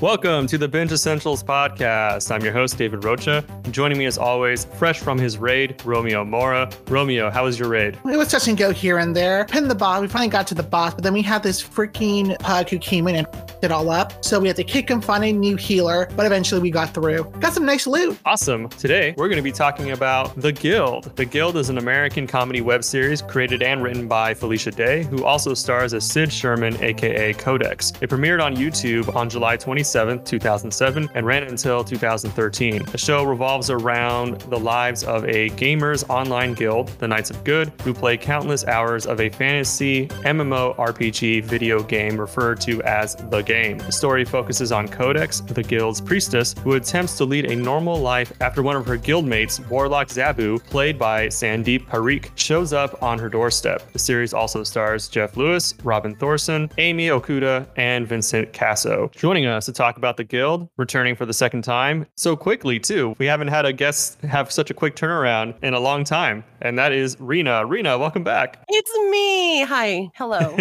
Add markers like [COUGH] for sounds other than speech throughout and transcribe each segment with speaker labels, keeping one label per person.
Speaker 1: Welcome to the Binge Essentials podcast. I'm your host, David Rocha. Joining me as always, fresh from his raid, Romeo Mora. Romeo, how was your raid?
Speaker 2: It was touch and go here and there. Pinned the boss. We finally got to the boss, but then we had this freaking pug who came in and it all up. So we had to kick him, find a new healer, but eventually we got through. Got some nice loot.
Speaker 1: Awesome. Today, we're going to be talking about The Guild. The Guild is an American comedy web series created and written by Felicia Day, who also stars as Sid Sherman, aka Codex. It premiered on YouTube on July 27, 2007, and ran until 2013. The show revolves around the lives of a gamers online guild, the Knights of Good, who play countless hours of a fantasy MMORPG video game referred to as The Game. The story focuses on Codex, the guild's priestess, who attempts to lead a normal life after one of her guildmates, Warlock Zabu, played by Sandeep Parikh, shows up on her doorstep. The series also stars Jeff Lewis, Robin Thorsen, Amy Okuda, and Vincent Caso. Joining us to talk about the guild, returning for the second time so quickly too. We haven't had a guest have such a quick turnaround in a long time, and that is Rena. Rena, welcome back.
Speaker 3: It's me. Hi. Hello.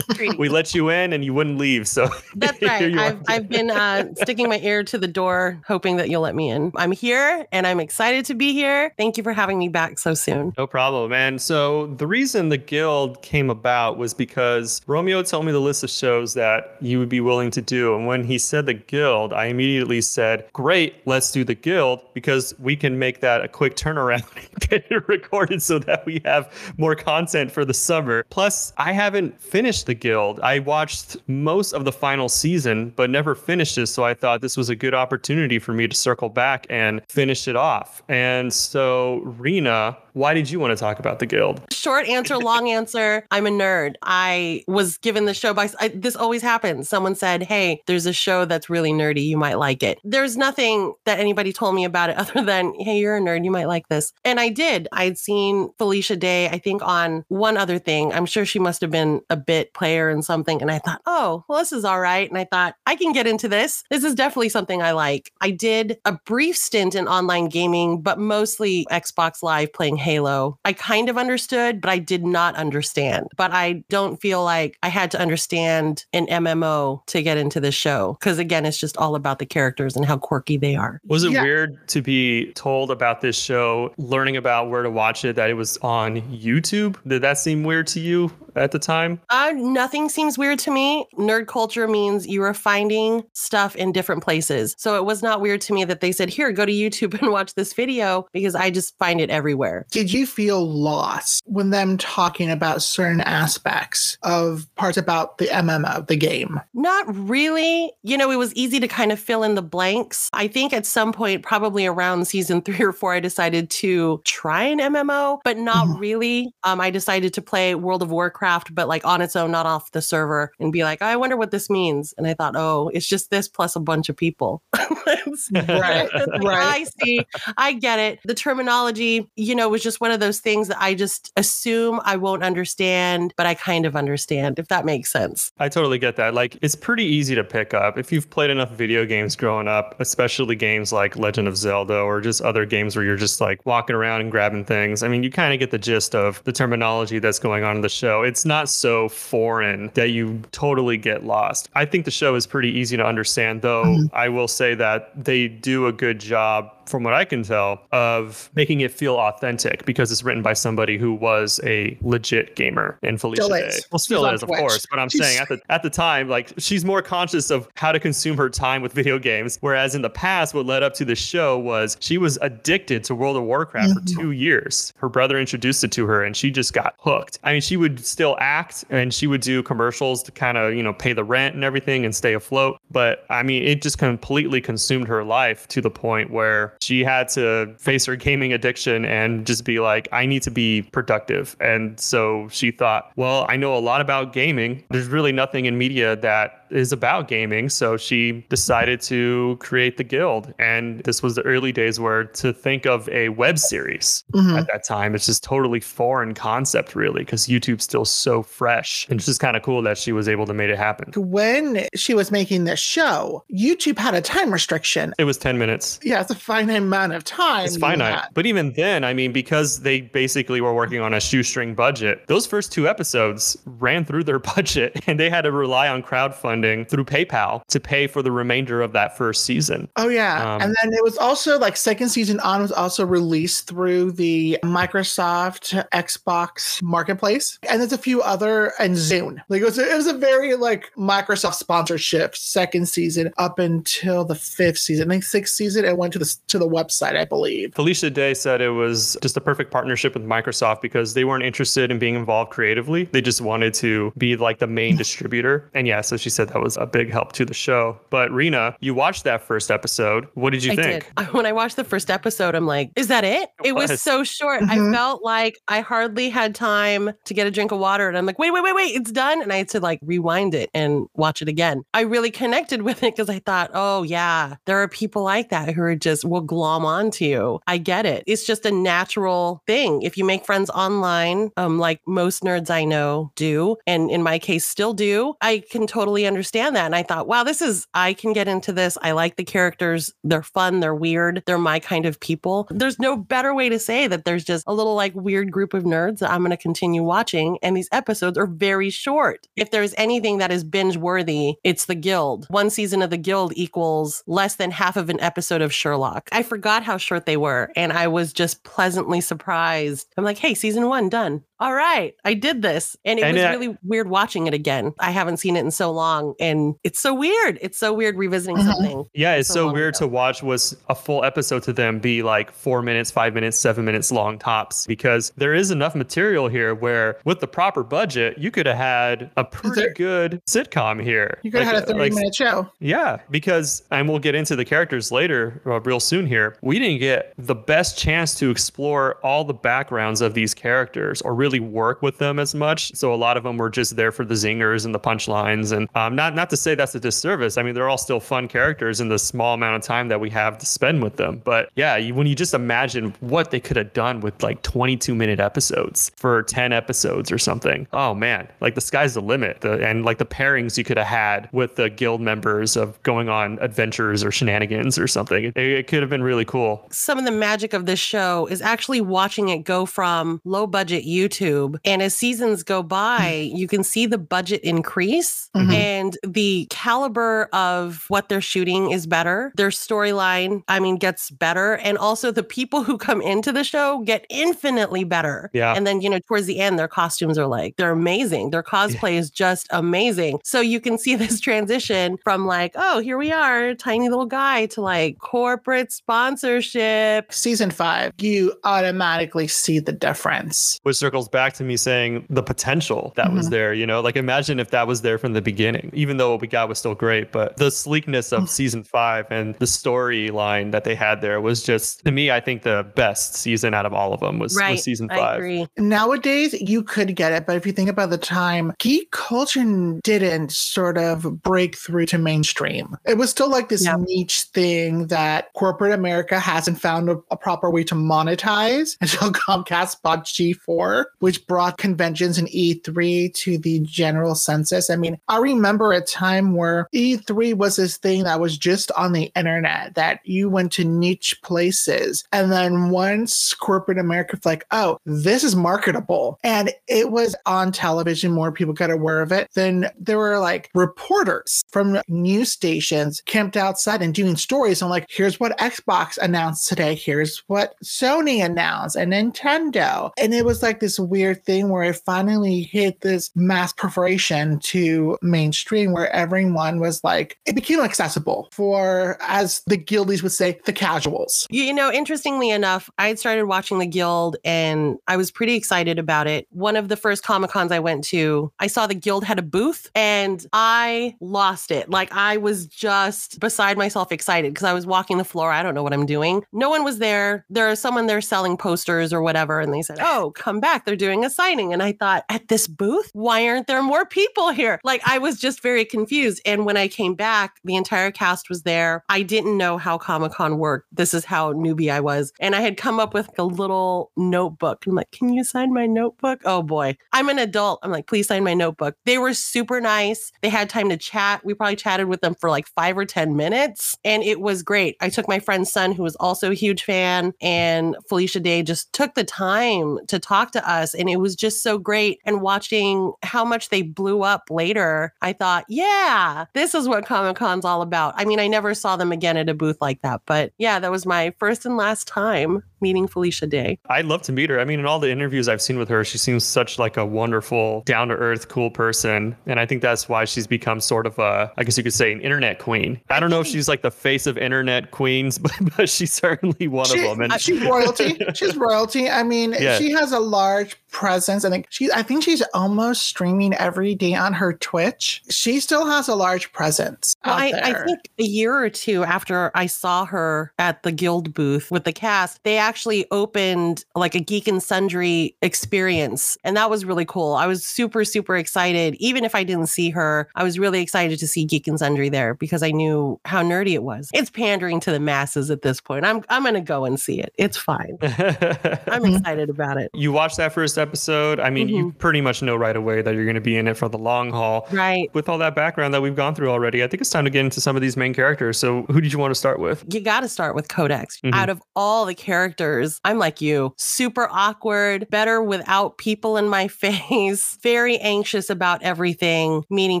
Speaker 3: [LAUGHS]
Speaker 1: we let you in and you wouldn't leave, so
Speaker 3: that's [LAUGHS] right. I've, I've been uh, sticking my ear to the door, hoping that you'll let me in. I'm here and I'm excited to be here. Thank you for having me back so soon.
Speaker 1: No problem. And so the reason the guild came about was because Romeo told me the list of shows that you would be willing to do, and when he said the guild, I immediately said, "Great, let's do the guild because we can make that a quick turnaround [LAUGHS] and get it recorded so that we have more content for the summer." Plus, I haven't finished the guild. I watched most of the final season, but never finished it. So I thought this was a good opportunity for me to circle back and finish it off. And so, Rena, why did you want to talk about the guild?
Speaker 3: Short answer, long answer. I'm a nerd. I was given the show by I, this always happens. Someone said, "Hey, there's a show that's really nerdy. You might like it." There's nothing that anybody told me about it [LAUGHS] other than, "Hey, you're a nerd. You might like this." And I did. I'd seen Felicia Day, I think, on one other thing. I'm sure she must have been a bit player in something. And I thought, "Oh, well, this is all right." And I thought, I can get into this. This is definitely something I like. I did a brief stint in online gaming, but mostly Xbox Live playing Halo. I kind of understood, but I did not understand. But I don't feel like I had to understand an MMO to get into this show. Because again, it's just all about the characters and how quirky they are.
Speaker 1: Was it yeah. weird to be told about this show, learning about where to watch it, that it was on YouTube? Did that seem weird to you at the time?
Speaker 3: Uh, nothing seems weird to me. Nerd culture means you are finding stuff in different places. So it was not weird to me that they said, here, go to YouTube [LAUGHS] and watch this video because I just find it everywhere.
Speaker 2: Did you feel lost when them talking about certain aspects of parts about the MMO, the game?
Speaker 3: Not really. You know, it was easy to kind of fill in the blanks. I think at some point, probably around season [LAUGHS] three or four, I decided to try an MMO, but not mm-hmm. really. Um, I decided to play World of Warcraft, but like on its own, not off the server, and be like, I wonder what this means. And I thought, oh, it's just this plus a bunch of people. [LAUGHS] right, right. I see. I get it. The terminology, you know, was just one of those things that I just assume I won't understand, but I kind of understand, if that makes sense.
Speaker 1: I totally get that. Like, it's pretty easy to pick up if you've played enough video games growing up, especially games like Legend of Zelda or just other games where you're just like walking around and grabbing things. I mean, you kind of get the gist of the terminology that's going on in the show. It's not so foreign that you totally get lost. I think the show is pretty easy to understand, though mm-hmm. I will say that they do a good job from what I can tell, of making it feel authentic because it's written by somebody who was a legit gamer in Felicia still Day. Is. Well, still she's is, of course. But I'm she's... saying at the at the time, like she's more conscious of how to consume her time with video games. Whereas in the past, what led up to the show was she was addicted to World of Warcraft mm-hmm. for two years. Her brother introduced it to her and she just got hooked. I mean, she would still act and she would do commercials to kind of, you know, pay the rent and everything and stay afloat. But I mean, it just completely consumed her life to the point where she had to face her gaming addiction and just be like, I need to be productive. And so she thought, well, I know a lot about gaming. There's really nothing in media that is about gaming. So she decided to create the guild. And this was the early days where to think of a web series mm-hmm. at that time, it's just totally foreign concept, really, because YouTube's still so fresh. And it's just kind of cool that she was able to make it happen.
Speaker 2: When she was making this show, YouTube had a time restriction.
Speaker 1: It was 10 minutes.
Speaker 2: Yeah, it's a finite amount of time.
Speaker 1: It's finite. But even then, I mean, because they basically were working on a shoestring budget, those first two episodes ran through their [LAUGHS] budget and they had to rely on crowdfunding crowdfunding through PayPal to pay for the remainder of that first season.
Speaker 2: Oh yeah,
Speaker 1: Um,
Speaker 2: and then it was also like second season on was also released through the Microsoft Xbox Marketplace, and there's a few other and Zune. Like it was, a, it was a very like Microsoft sponsorship second season up until the fifth season. I think sixth season it went to the to the website, I believe.
Speaker 1: Felicia Day said it was just a perfect partnership with Microsoft because they weren't interested in being involved creatively. They just wanted to be like the main [LAUGHS] distributor. And yeah, so she said that was a big help to the show. But Rena, you watched that first episode. What did you
Speaker 3: I
Speaker 1: think?
Speaker 3: did. [LAUGHS] When I watched the first episode, I'm like, is that it? It was,
Speaker 1: was.
Speaker 3: so short.
Speaker 2: Mhm.
Speaker 3: I felt like I hardly had time to get a drink of water. And I'm like, wait, wait, wait, wait, it's done. And I had to like rewind it and watch it again. I really connected [LAUGHS] with it because I thought, oh, yeah, there are people like that who are just will glom onto you. I get it. It's just a natural thing. If you make friends online, um, like most nerds I know do, and in my case still do, I can totally understand that. And I thought, wow, this is, I can get into this. I like the characters. They're fun. They're weird. They're my kind of people. There's no better way to say that there's just a little like weird group of nerds that I'm going to continue watching. And these episodes are very short. If there's anything that is binge worthy, it's The Guild. One season of The Guild equals less than half of an episode of Sherlock. I forgot how short they were. And I was just pleasantly surprised. I'm like, hey, season one done. All right, I did this. And it
Speaker 1: And
Speaker 3: was
Speaker 1: it-
Speaker 3: really weird watching it again. I haven't seen it in so long. And it's so weird. It's so weird revisiting
Speaker 2: Mhm.
Speaker 3: something.
Speaker 1: Yeah, it's
Speaker 3: so
Speaker 1: so weird
Speaker 3: ago.
Speaker 1: to watch was a full episode to them be like four minutes, five minutes, seven minutes long tops because there is enough material here where with the proper budget, you could have had a pretty
Speaker 2: there-
Speaker 1: good sitcom here.
Speaker 2: You could have
Speaker 1: Like,
Speaker 2: had a 30
Speaker 1: like,
Speaker 2: minute show.
Speaker 1: Yeah, because, and we'll get into the characters later, uh, real soon here. We didn't get the best chance to explore all the backgrounds of these characters or really work with them as much. So a lot of them were just there for the zingers and the punchlines. And um, not not to say that's a disservice. I mean, they're all still fun characters in the small amount of time that we have to spend with them. But yeah, you, when you just imagine what they could have done with like 22 minute episodes for 10 episodes or something. Oh man, like the sky's the limit. The, and like the pairings you could have had with the guild members of going on adventures or shenanigans or something. It, it could have been really cool.
Speaker 3: some of the magic of this show is actually watching it go from low budget YouTube. And as seasons go by, you can see the budget increase
Speaker 2: Mhm.
Speaker 3: and the caliber of what they're shooting is better. Their storyline, I mean, gets better. And also the people who come into the show get infinitely better.
Speaker 1: Yeah.
Speaker 3: And then, you know, towards the end, their costumes are like, they're amazing. Their cosplay is just amazing. So you can see [LAUGHS] this transition from like, oh, here we are, tiny little guy, to like corporate sponsorship.
Speaker 2: Season five, you automatically see the difference.
Speaker 1: Which circles back to me saying the potential that was
Speaker 2: Mhm.
Speaker 1: there, you know, like imagine if that was there from the beginning, even though what we got was still great, but the sleekness of season five and the storyline that they had there was just, to me, I think the best season out of all of them was,
Speaker 3: Right.
Speaker 1: was season
Speaker 3: I
Speaker 1: five.
Speaker 3: agree.
Speaker 2: Nowadays, you could get it, but if you think about the time, geek culture didn't sort of break through to mainstream. It was still like this
Speaker 3: Yeah.
Speaker 2: niche thing that corporate America hasn't found a, a proper way to monetize [LAUGHS] until Comcast bought G4, which brought conventions and E3 to the general census. I mean, I remember a time where E3 was this thing that was just on the internet, that you went to niche places. And then once corporate America was like, oh, this is marketable, and it was on television, more people got aware of it, then there were like reporters from news stations camped outside and doing stories on like, here's what Xbox announced today, here's what Sony announced, and Nintendo. And it was like this weird thing where it finally hit this mass perforation to mainstream where everyone was like, it became accessible for, as the guildies would say, the casuals.
Speaker 3: You, know, interestingly enough, I had started watching The Guild and I was pretty excited about it. One of the first Comic Cons I went to, I saw The Guild had a booth and I lost it. Like I was just beside myself excited because I was walking the floor. I don't know what I'm doing. No one was there. There was someone there selling posters or whatever. And they said, [LAUGHS] Oh, come back. They're doing a signing. And I thought, At this booth? Why aren't there more people here? Like I was just very confused. And when I came back, the entire cast was there. I didn't know how Comic Con worked. This is how newbie I was. And I had come up with a little notebook. I'm like, Can you sign my notebook? Oh boy. I'm an adult. I'm like, Please sign my notebook. They were super nice. They had time to chat. We probably chatted with them for like five or 10 minutes. And it was great. I took my friend's son, who was also a huge fan, and Felicia Day just took the time to talk to us process. And it was just so great. And watching how much they blew up later, I thought, yeah, this is what Comic Con's all about. I mean, I never saw them again at a booth like that, but yeah, that was my first and last time meeting Felicia Day.
Speaker 1: I'd love to meet her. I mean, in all the interviews I've seen with her, she seems such like a wonderful, down to earth, cool person. And I think that's why she's become sort of a, I guess you could say, an internet queen. I don't know if she's like the face of internet queens, [LAUGHS] but, but she's certainly one
Speaker 2: She-
Speaker 1: of them. And
Speaker 2: she's royalty. [LAUGHS] She's royalty. I mean,
Speaker 1: Yeah.
Speaker 2: she has a large presence. I think she. I think she's almost streaming every day on her Twitch. She still has a large presence.
Speaker 3: Well, I, I think a year or two after I saw her at the Guild booth with the cast, they actually opened like a Geek and Sundry experience. And that was really cool. I was super, super excited. Even if I didn't see her, I was really excited to see Geek and Sundry there because I knew how nerdy it was. It's pandering to the masses at this point. I'm I'm gonna go and see it. It's fine. [LAUGHS] I'm
Speaker 2: Mhm.
Speaker 3: excited about it.
Speaker 1: you watched that first episode. I mean, you pretty much know right away that you're going to be in it for the long haul.
Speaker 3: Right.
Speaker 1: With all that background that we've gone through already, I think it's time to get into some of these main characters. So, who did you want to start with?
Speaker 3: you got to start with Codex.
Speaker 1: Mhm.
Speaker 3: Out of all the characters, I'm like you, super awkward, better without people in my [LAUGHS] face, very anxious about everything, meeting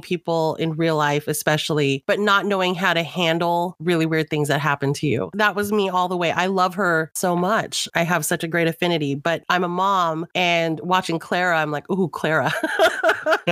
Speaker 3: people in real life, especially, but not knowing how to handle really weird things that happen to you. That was me all the way. I love her so much. I have such a great affinity, but I'm a mom and watching Clara, I'm like, ooh, Clara. [LAUGHS]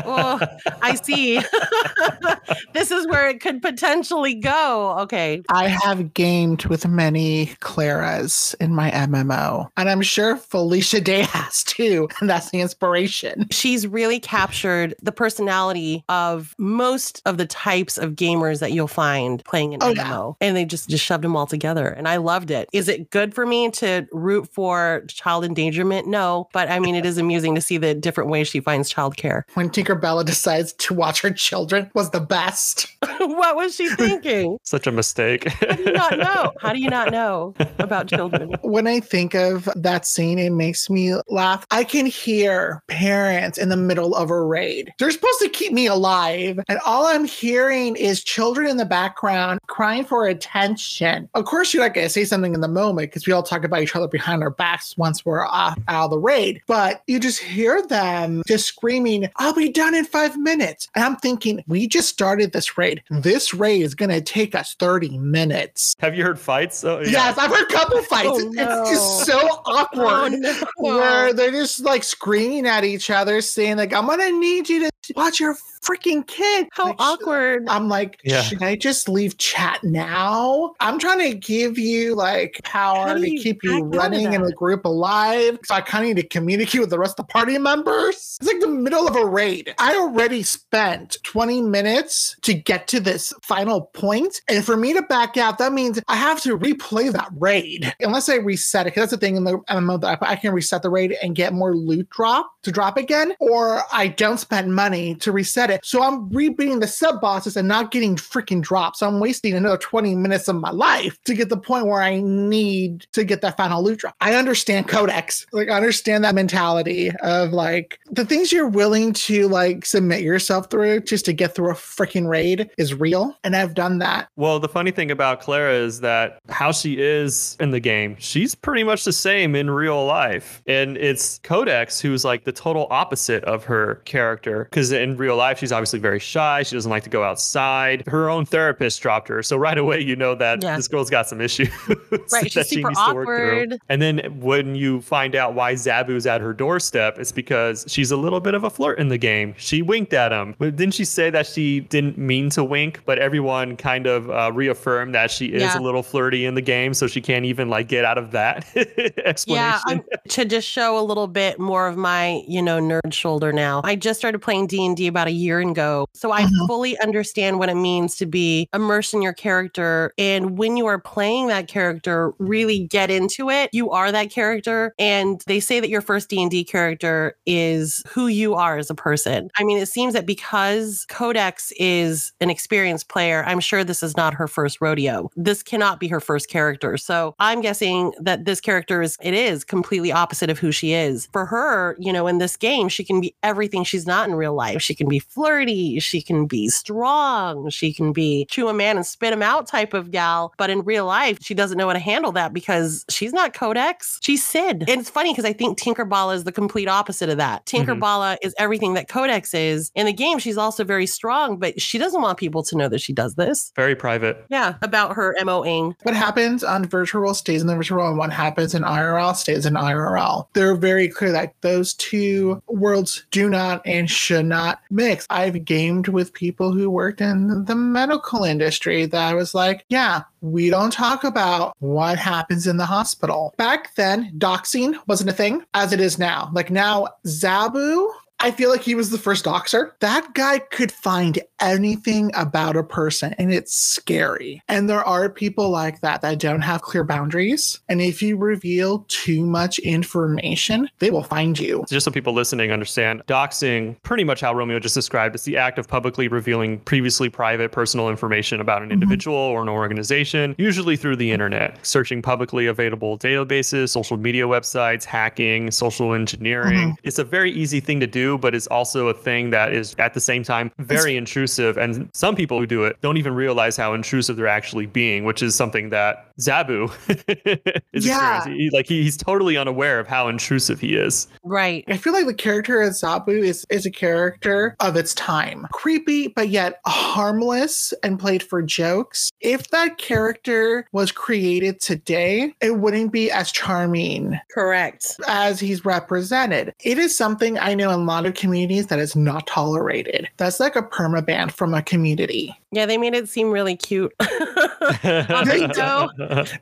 Speaker 3: oh, I see. [LAUGHS] this is where it could potentially go. Okay,
Speaker 2: I have gamed with many Claras in my MMO, and I'm sure Felicia Day has too, and that's the inspiration.
Speaker 3: she's really captured the personality of most of the types of gamers that you'll find playing an
Speaker 2: Oh,
Speaker 3: MMO.
Speaker 2: yeah.
Speaker 3: And they just just shoved them all together and I loved it. Is it good for me to root for child endangerment? No, but I mean it is amusing to see the different ways she finds childcare.
Speaker 2: When Tinkerballa decides to watch her children was the best. [LAUGHS]
Speaker 3: what was she thinking? [LAUGHS]
Speaker 1: Such a mistake.
Speaker 3: How do you not know? [LAUGHS] How do you not know about children?
Speaker 2: When I think of that scene, it makes me laugh. I can hear parents in the middle of a raid. They're supposed to keep me alive. And all I'm hearing is children in the background crying for attention. Of course, you're not going to say something in the moment because we all talk about each other behind our backs once we're off, out of the raid. But you just hear them just screaming, I'll be done in five minutes. And I'm thinking, we just started this raid. This raid is going to take us 30 minutes.
Speaker 1: Have you heard fights? Oh, yeah.
Speaker 2: Yes, I've heard a couple fights.
Speaker 3: Oh,
Speaker 2: It's just so oh, awkward.
Speaker 3: Oh, no.
Speaker 2: Where they're just like screaming at each other, saying like, "I'm gonna need you to watch your freaking kid."
Speaker 3: How
Speaker 2: Like,
Speaker 3: awkward.
Speaker 2: I'm like,
Speaker 1: Yeah.
Speaker 2: should I just leave chat now? I'm trying to give you like power
Speaker 3: do
Speaker 2: to
Speaker 3: you
Speaker 2: keep you running
Speaker 3: in
Speaker 2: the group alive. So I kind of need to communicate with the rest of the party members. It's like the middle of a raid. I already spent 20 minutes to get to this final point, and for me to back out, that means I have to replay that raid unless I reset it. Because that's the thing in the MMO that I I can reset the raid and get more loot drop to drop again, or I don't spend money to reset it. So I'm rebeating the sub bosses and not getting freaking drops. I'm wasting another 20 minutes of my life to get the point where I need to get that final loot drop. I understand Codex. Like I understand that mentality of like the things you're willing to like submit yourself through just to get through a freaking raid is real. And I've done that.
Speaker 1: Well, the funny thing about Clara is that how she is in the game, she's pretty much the same in real life. And it's Codex who's like the total opposite of her character. Because in real life, she's obviously very shy. She doesn't like to go outside. Her own therapist dropped her. So right away, you know that
Speaker 3: Yeah.
Speaker 1: this girl's got some issues. [LAUGHS]
Speaker 3: Right, she's super
Speaker 1: needs to work through.
Speaker 3: awkward.
Speaker 1: And then when you find out why Zabu's at her doorstep, it's because she's a little bit of a flirt in the game. She winked at him. But Didn't she say that she didn't mean to wink, but everyone kind of uh, reaffirmed that she is
Speaker 3: Yeah.
Speaker 1: a little flirty in the game, so she can't even like get out of that [LAUGHS] explanation.
Speaker 3: Yeah, to just show a little bit more of my, you know, nerd shoulder now. I just started playing D&D about a year ago. So I
Speaker 2: Mhm.
Speaker 3: fully understand what it means to be immersed in your character and when you are playing that character, really get into it. You are that character and they say that your first D&D character is is who you are as a person. I mean, it seems that because Codex is an experienced player, I'm sure this is not her first rodeo. This cannot be her first character. So I'm guessing that this character is, it is completely opposite of who she is. For her, you know, in this game, she can be everything she's not in real life. She can be flirty, she can be strong, she can be chew a man and spit him out type of gal. But in real life, she doesn't know how to handle that because she's not Codex, she's Sid. And it's funny because I think Tinkerballa is the complete opposite of that. Mm-hmm. Tinkerballa is everything that Codex is. In the game, she's also very strong, but she doesn't want people to know that she does this.
Speaker 1: Very private.
Speaker 3: Yeah, about her MOing.
Speaker 2: What happens on virtual world stays in the virtual world, and what happens in IRL stays in IRL. They're very clear that those two worlds do not and should not mix. I've gamed with people who worked in the medical industry that I was like, yeah, we don't talk about what happens in the hospital. Back then, doxing wasn't a thing as it is now. Like now, Zabu I feel like he was the first doxer. That guy could find anything about a person and it's scary. And there are people like that that don't have clear boundaries. And if you reveal too much information, they will find you.
Speaker 1: Just so people listening understand, doxing, pretty much how Romeo just described, it's the act of publicly revealing previously private personal information about an mm-hmm. individual or an organization, usually through the internet, searching publicly available databases, social media websites, hacking, social engineering. Mm-hmm. It's a very easy thing to do, but it's also a thing that is at the same time very intrusive. And some people who do it don't even realize how intrusive they're actually being, which is something that Zabu [LAUGHS] is
Speaker 2: Yeah.
Speaker 1: experiencing. He- like he, he's totally unaware of how intrusive he is.
Speaker 3: Right.
Speaker 2: I feel like the character of Zabu is, is a character of its time. Creepy, but yet harmless and played for jokes. If that character was created today, it wouldn't be as charming
Speaker 3: Correct.
Speaker 2: as he's represented. It is something I know in a lot of communities that is not tolerated. That's like a permaban from a community.
Speaker 3: Yeah, they made it seem really cute. [LAUGHS] on the show.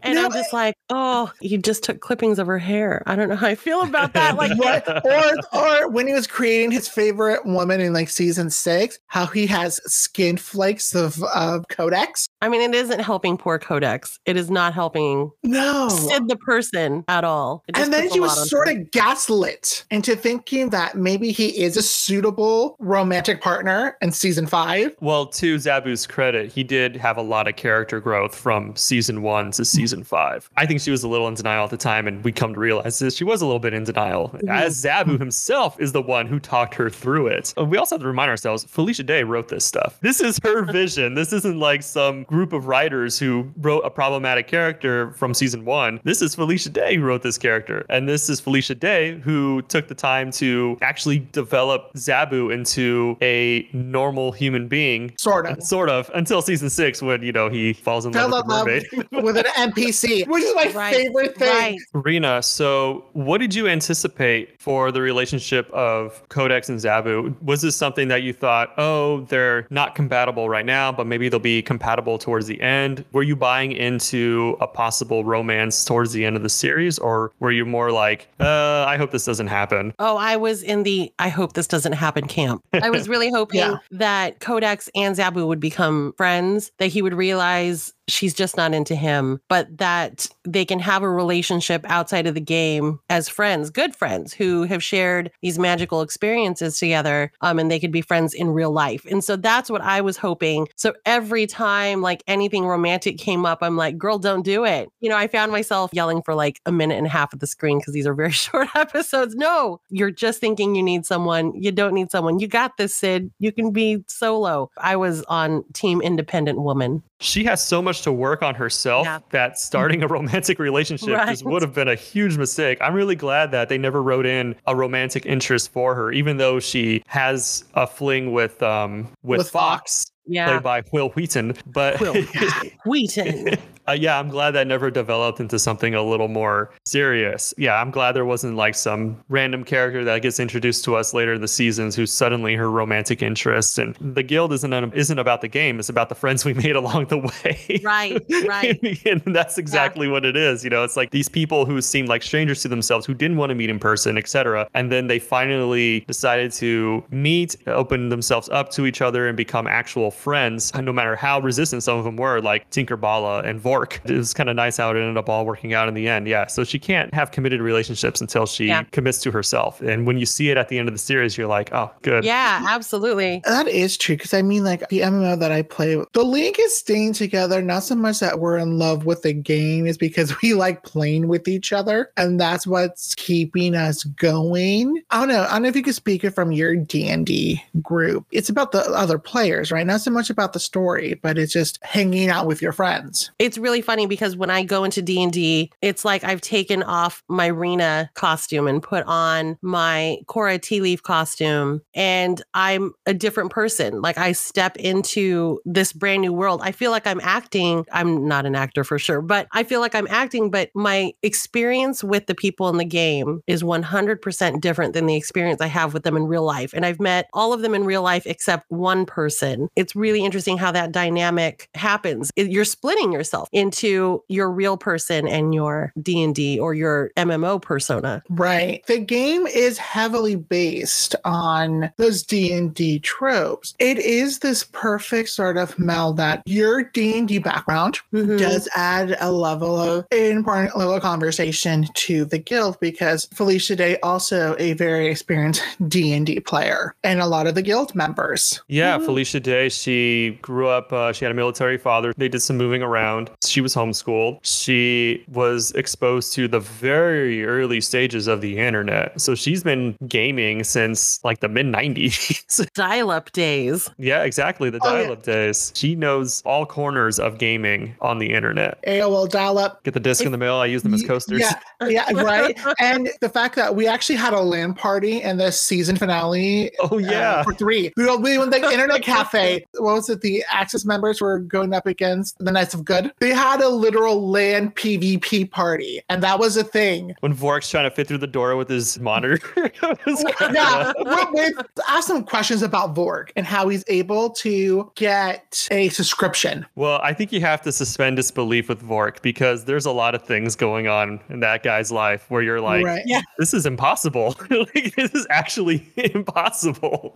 Speaker 3: And
Speaker 2: No,
Speaker 3: I'm just like, oh, you just took clippings of her hair. I don't know how I feel about that. Like, [LAUGHS]
Speaker 2: Right? or or when he was creating his favorite woman in like season six, how he has skin flakes of of Codex.
Speaker 3: I mean, it isn't helping poor Codex. It is not helping
Speaker 2: No.
Speaker 3: Sid the person at all.
Speaker 2: And then
Speaker 3: puts
Speaker 2: she was sort
Speaker 3: her.
Speaker 2: of gaslit into thinking that maybe he is a suitable romantic partner in season five.
Speaker 1: Well, to Zabu's credit, he did have a lot of character growth from season one to season five. I think she was a little in denial at the time, and we come to realize this. She was a little bit in denial, as Zabu himself is the one who talked her through it. Uh, We also have to remind ourselves Felicia Day wrote this stuff. This is her [LAUGHS] vision. This isn't like some group of writers who wrote a problematic character from season one. This is Felicia Day who wrote this character. And this is Felicia Day who took the time to actually develop Zabu into a normal human being
Speaker 2: Sort of.
Speaker 1: Sort of until season six, when you know he falls in
Speaker 2: Fell
Speaker 1: love
Speaker 2: in
Speaker 1: with
Speaker 2: love with an [LAUGHS] NPC, which is my
Speaker 3: Right,
Speaker 2: favorite thing.
Speaker 3: Right.
Speaker 1: Rena, so what did you anticipate for the relationship of Codex and Zabu? Was this something that you thought, oh, they're not compatible right now, but maybe they'll be compatible towards the end? Were you buying into a possible romance towards the end of the series, or were you more like, uh, I hope this doesn't happen?
Speaker 3: Oh, I was in the I hope this doesn't happen camp. I was really [LAUGHS] hoping
Speaker 2: Yeah.
Speaker 3: that Codex and Zabu would become friends, that he would realize she's just not into him, but that they can have a relationship outside of the game as friends, good friends who have shared these magical experiences together. Um, and they could be friends in real life. And so that's what I was hoping. So every time like anything romantic came up, I'm like, girl, don't do it. You know, I found myself yelling for like a minute and a half of the screen because these are very [LAUGHS] short episodes. No, you're just thinking you need someone. You don't need someone. You got this, Sid. You can be solo. I was on team independent woman.
Speaker 1: She has so much to work on herself
Speaker 3: Yeah.
Speaker 1: that starting a romantic [LAUGHS] relationship just would have been a huge mistake. I'm really glad that they never wrote in a romantic interest for her, even though she has a fling with um with,
Speaker 2: With Fox.
Speaker 1: Fox,
Speaker 3: Yeah.
Speaker 1: played by [LAUGHS] Wil Wheaton. But
Speaker 3: Wil [LAUGHS] Wheaton. [LAUGHS]
Speaker 1: uh, yeah, I'm glad that never developed into something a little more serious. Yeah, I'm glad there wasn't like some random character that gets introduced to us later in the seasons who's suddenly her romantic interest. And the guild isn't isn't about the game; it's about the friends we made along the way.
Speaker 3: right, right.
Speaker 1: and that's exactly what it is. You know, it's like these people who seemed like strangers to themselves, who didn't want to meet in person, etc. And then they finally decided to meet, open themselves up to each other, and become actual friends. No matter how resistant some of them were, like Tinkerballa and Vork. It was kind of nice how it ended up all working out in the end. Yeah. So she can't have committed relationships until she
Speaker 3: Yeah.
Speaker 1: commits to herself. And when you see it at the end of the series, you're like, oh, good.
Speaker 3: Yeah, absolutely.
Speaker 2: That is true because I mean, like the MMO that I play, the league is staying together. Not so much that we're in love with the game, is because [LAUGHS] we like playing with each other, and that's what's keeping us going. I don't know. I don't know if you could speak it from your D and D group. It's about the other players, right? Not so much about the story, but it's just hanging out with your friends.
Speaker 3: It's really funny because when I go into D&D, it's like I've taken off my Rena costume and put on my Cora Tea Leaf costume and I'm a different person. Like I step into this brand new world. I feel like I'm acting. I'm not an actor for sure, but I feel like I'm acting, but my experience with the people in the game is 100% different than the experience I have with them in real life. And I've met all of them in real life except one person. It's really interesting how that dynamic happens. It- You're splitting yourself into your real person and your D&D or your MMO persona.
Speaker 2: Right. The game is heavily based on those D&D tropes. It is this perfect sort of meld that your D&D background
Speaker 3: Mhm.
Speaker 2: does add a level of an important level of conversation to the guild because Felicia Day also a very experienced D&D player and a lot of the guild members.
Speaker 1: Yeah,
Speaker 3: Mhm.
Speaker 1: Felicia Day, she grew up, uh, she had a military father. They did some moving around. She was homeschooled. She was exposed to the very early stages of the internet. So she's been gaming since like the mid 90s. [LAUGHS]
Speaker 3: Dial-up days.
Speaker 1: yeah, exactly. The
Speaker 2: Oh, yeah.
Speaker 1: dial up days. She knows all corners of gaming on the internet.
Speaker 2: AOL dial-up
Speaker 1: Get the disc in the mail. I use them as coasters.
Speaker 2: Yeah, yeah, [LAUGHS] right. and the fact that we actually had a LAN party in the season finale.
Speaker 1: Oh,
Speaker 2: uh,
Speaker 1: yeah.
Speaker 2: for three. We we went to the [LAUGHS] internet cafe. What was it? The Axis members were going up against the Knights of Good. They had a literal land PvP party, and that was a thing.
Speaker 1: When Vork's trying to fit through the door with his monitor. [LAUGHS] It was cracking
Speaker 2: Now,
Speaker 1: up.
Speaker 2: we we some questions about Vork and how he's able to get a subscription.
Speaker 1: Well, I think you have to suspend disbelief with Vork because there's a lot of things going on in that guy's life where you're like,
Speaker 2: right.
Speaker 3: Yeah.
Speaker 1: this is impossible. [LAUGHS] like, this is actually [LAUGHS] impossible.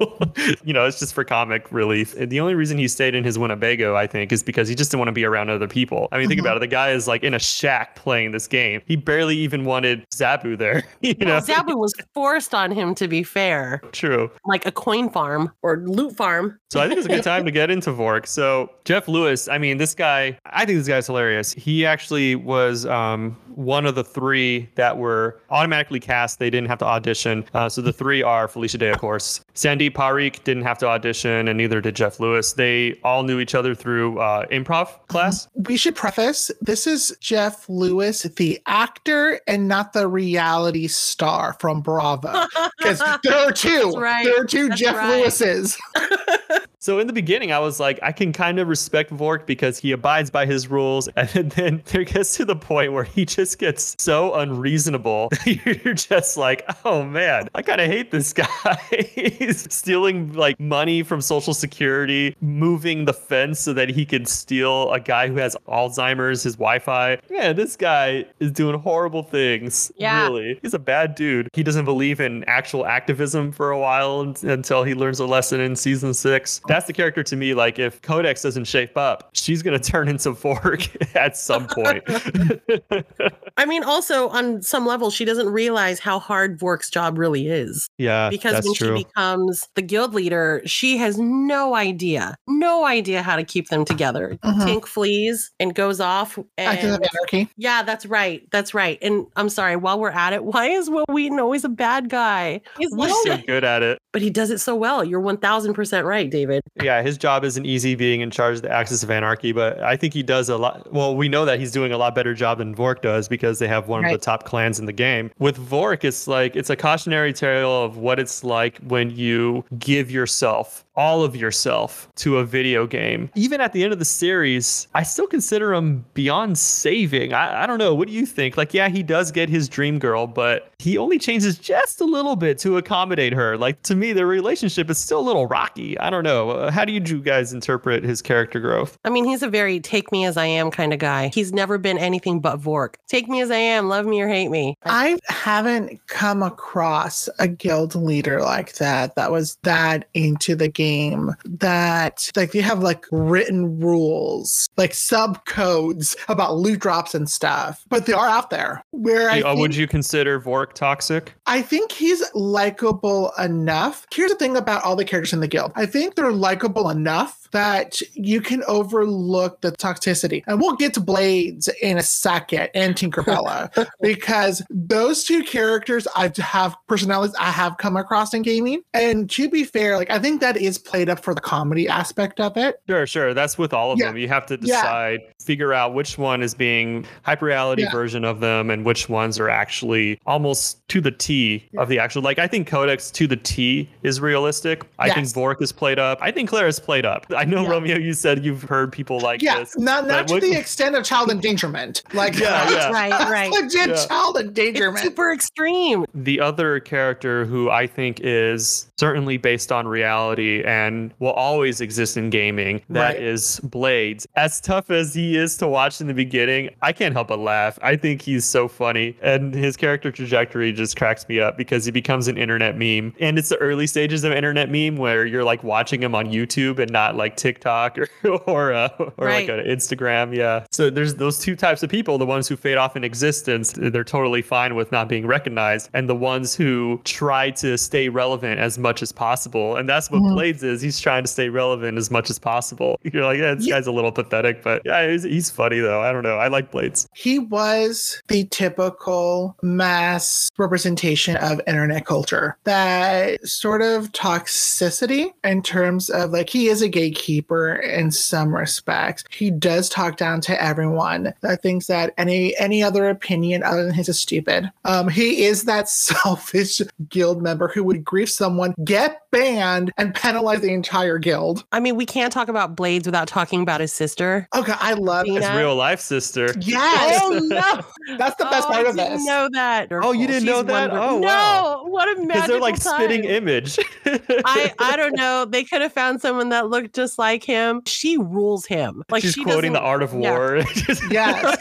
Speaker 1: you know, it's just for comic relief. And the only reason he stayed in his Winnebago, I think, is because he just didn't want to be around other people. I mean, think
Speaker 2: Mhm.
Speaker 1: about it. The guy is like in a shack playing this game. He barely even wanted Zabu there. [LAUGHS] you know,
Speaker 3: Well, Zabu was forced on him to be fair,
Speaker 1: true.
Speaker 3: like a coin farm or loot farm.
Speaker 1: So I think it's a good time to get into Vork. So Jeff Lewis, I mean, this guy, I think this guy's hilarious. He actually was um, one of the three that were automatically cast. They didn't have to audition. Uh, so the three are Felicia Day, of course. Sandeep Parikh didn't have to audition, and neither did Jeff Lewis. They all knew each other through uh, improv class.
Speaker 2: We should preface this is Jeff Lewis, the actor, and not the reality star from Bravo. [LAUGHS] Because there are two.
Speaker 3: Right.
Speaker 2: There are two
Speaker 3: That's
Speaker 2: Jeff
Speaker 3: right.
Speaker 2: Lewises. [LAUGHS]
Speaker 1: So in the beginning, I was like, I can kind of respect Vork because he abides by his rules. [LAUGHS] And then there gets to the point where he just gets so unreasonable. [LAUGHS] You're just like, oh man, I kind of hate this [LAUGHS] guy. He's stealing like money from Social Security, moving the fence so that he can steal a guy who has Alzheimer's, his Wi-Fi. Yeah, this guy is doing horrible things.
Speaker 3: Yeah.
Speaker 1: Really. He's a bad dude. He doesn't believe in actual activism for a while until he learns a lesson in season six. That's the character to me. Like, if Codex doesn't shape up, she's going to turn into [LAUGHS] Vork at some point. [LAUGHS]
Speaker 3: I mean, also on some level, she doesn't realize how hard Vork's job really is.
Speaker 1: yeah,
Speaker 3: Because
Speaker 1: that's
Speaker 3: when
Speaker 1: true.
Speaker 3: she becomes the guild leader, she has no idea, no idea how to keep them together.
Speaker 2: Mhm.
Speaker 3: Tink flees and goes off.
Speaker 2: Axis of
Speaker 3: And
Speaker 2: Anarchy.
Speaker 3: yeah, that's right. That's right. And I'm sorry, while we're at it, [LAUGHS] why is Wil Wheaton always a bad guy? He's
Speaker 1: He's so good at it.
Speaker 3: but he does it so well. You're 1000% right, David.
Speaker 1: Yeah, his job isn't easy being in charge of the Axis of Anarchy, but I think he does a lot. Well, we know that he's doing a lot better job than Vork does because they have one of the top clans in the game. With Vork, it's like it's a cautionary tale of what it's like when you give yourself all of yourself to a video game. Even at the end of the series, I still consider him beyond saving. I, I don't know. What do you think? Like, yeah, he does get his dream girl, but he only changes just a little bit to accommodate her. Like, to me, their relationship is still a little rocky. I don't know. Uh, How do you you guys interpret his character growth?
Speaker 3: I mean, he's a very take me as I am kind of guy. He's never been anything but Vork. Take me as I am, love me or hate me.
Speaker 2: I haven't come across a guild leader like that that was that into the game game that like they have like written rules, like sub codes about loot drops and stuff, but they are out there. Where I
Speaker 1: Uh, would you consider Vork toxic?
Speaker 2: I think he's likable enough. Here's the thing about all the characters in the guild. I think they're likable enough that you can overlook the toxicity. And we'll get to Blades in a second and Tinkerballa [LAUGHS] because those two characters I have personalities I have come across in gaming. And to be fair, like I think that is played up for the comedy aspect of it.
Speaker 1: Sure, sure. That's with all of
Speaker 2: Yeah.
Speaker 1: them. You have to
Speaker 2: Yeah.
Speaker 1: decide, figure out which one is being hyper reality
Speaker 2: Yeah.
Speaker 1: version of them and which ones are actually almost to the T of the actual. Like, I think Codex to the T is realistic. I think
Speaker 2: Yes.
Speaker 1: Vork is played up. I think Claire is played up. I know,
Speaker 2: Yeah.
Speaker 1: Romeo, you said you've heard people like
Speaker 2: Yeah,
Speaker 1: this.
Speaker 2: not not to
Speaker 1: what-
Speaker 2: the extent of child endangerment. Like
Speaker 1: Yeah, [LAUGHS] yeah.
Speaker 3: Right, right.
Speaker 2: legit
Speaker 1: Yeah.
Speaker 2: child
Speaker 3: It's
Speaker 2: endangerment.
Speaker 3: super extreme.
Speaker 1: the other character who I think is certainly based on reality and will always exist in gaming that
Speaker 2: Right.
Speaker 1: is Blades. As tough as he is to watch in the beginning, I can't help but laugh. I think he's so funny and his character trajectory just cracks me up because he becomes an internet meme. And it's the early stages of internet meme where you're like watching him on YouTube and not like TikTok or [LAUGHS] or uh, or like an Instagram. Yeah. So there's those two types of people, the ones who fade off in existence, they're totally fine with not being recognized, and the ones who try to stay relevant as much as possible. And that's what
Speaker 2: Mhm.
Speaker 1: Blades is. He's trying to stay relevant as much as possible. [LAUGHS] You're like, yeah, this
Speaker 2: Yeah.
Speaker 1: guy's a little pathetic, but yeah, he's, he's funny though. I don't know. I like Blades.
Speaker 2: he was the typical mass representation of internet culture that sort of toxicity in terms of like he is a gatekeeper in some respects he does talk down to everyone that thinks that any any other opinion other than his is stupid um he is that [LAUGHS] selfish guild member who would grief someone get banned and penalize the entire guild
Speaker 3: I mean, we can't talk about Blades without talking about his sister.
Speaker 2: okay i love
Speaker 3: His
Speaker 1: His real life sister.
Speaker 2: yes
Speaker 3: Oh no! [LAUGHS]
Speaker 2: that's the best
Speaker 3: Oh,
Speaker 2: part
Speaker 3: I
Speaker 2: of
Speaker 3: didn't
Speaker 2: this
Speaker 3: know that.
Speaker 1: Oh, you didn't
Speaker 3: She's
Speaker 1: know that?
Speaker 3: wonderful.
Speaker 1: Oh,
Speaker 3: no!
Speaker 1: wow.
Speaker 3: What a magical
Speaker 1: Because they're like
Speaker 3: time.
Speaker 1: spitting image. [LAUGHS]
Speaker 3: I I don't know. They could have found someone that looked just like him. She rules him. Like
Speaker 1: She's
Speaker 3: she
Speaker 1: quoting the art of
Speaker 3: yeah.
Speaker 1: war. [LAUGHS]
Speaker 2: Yes.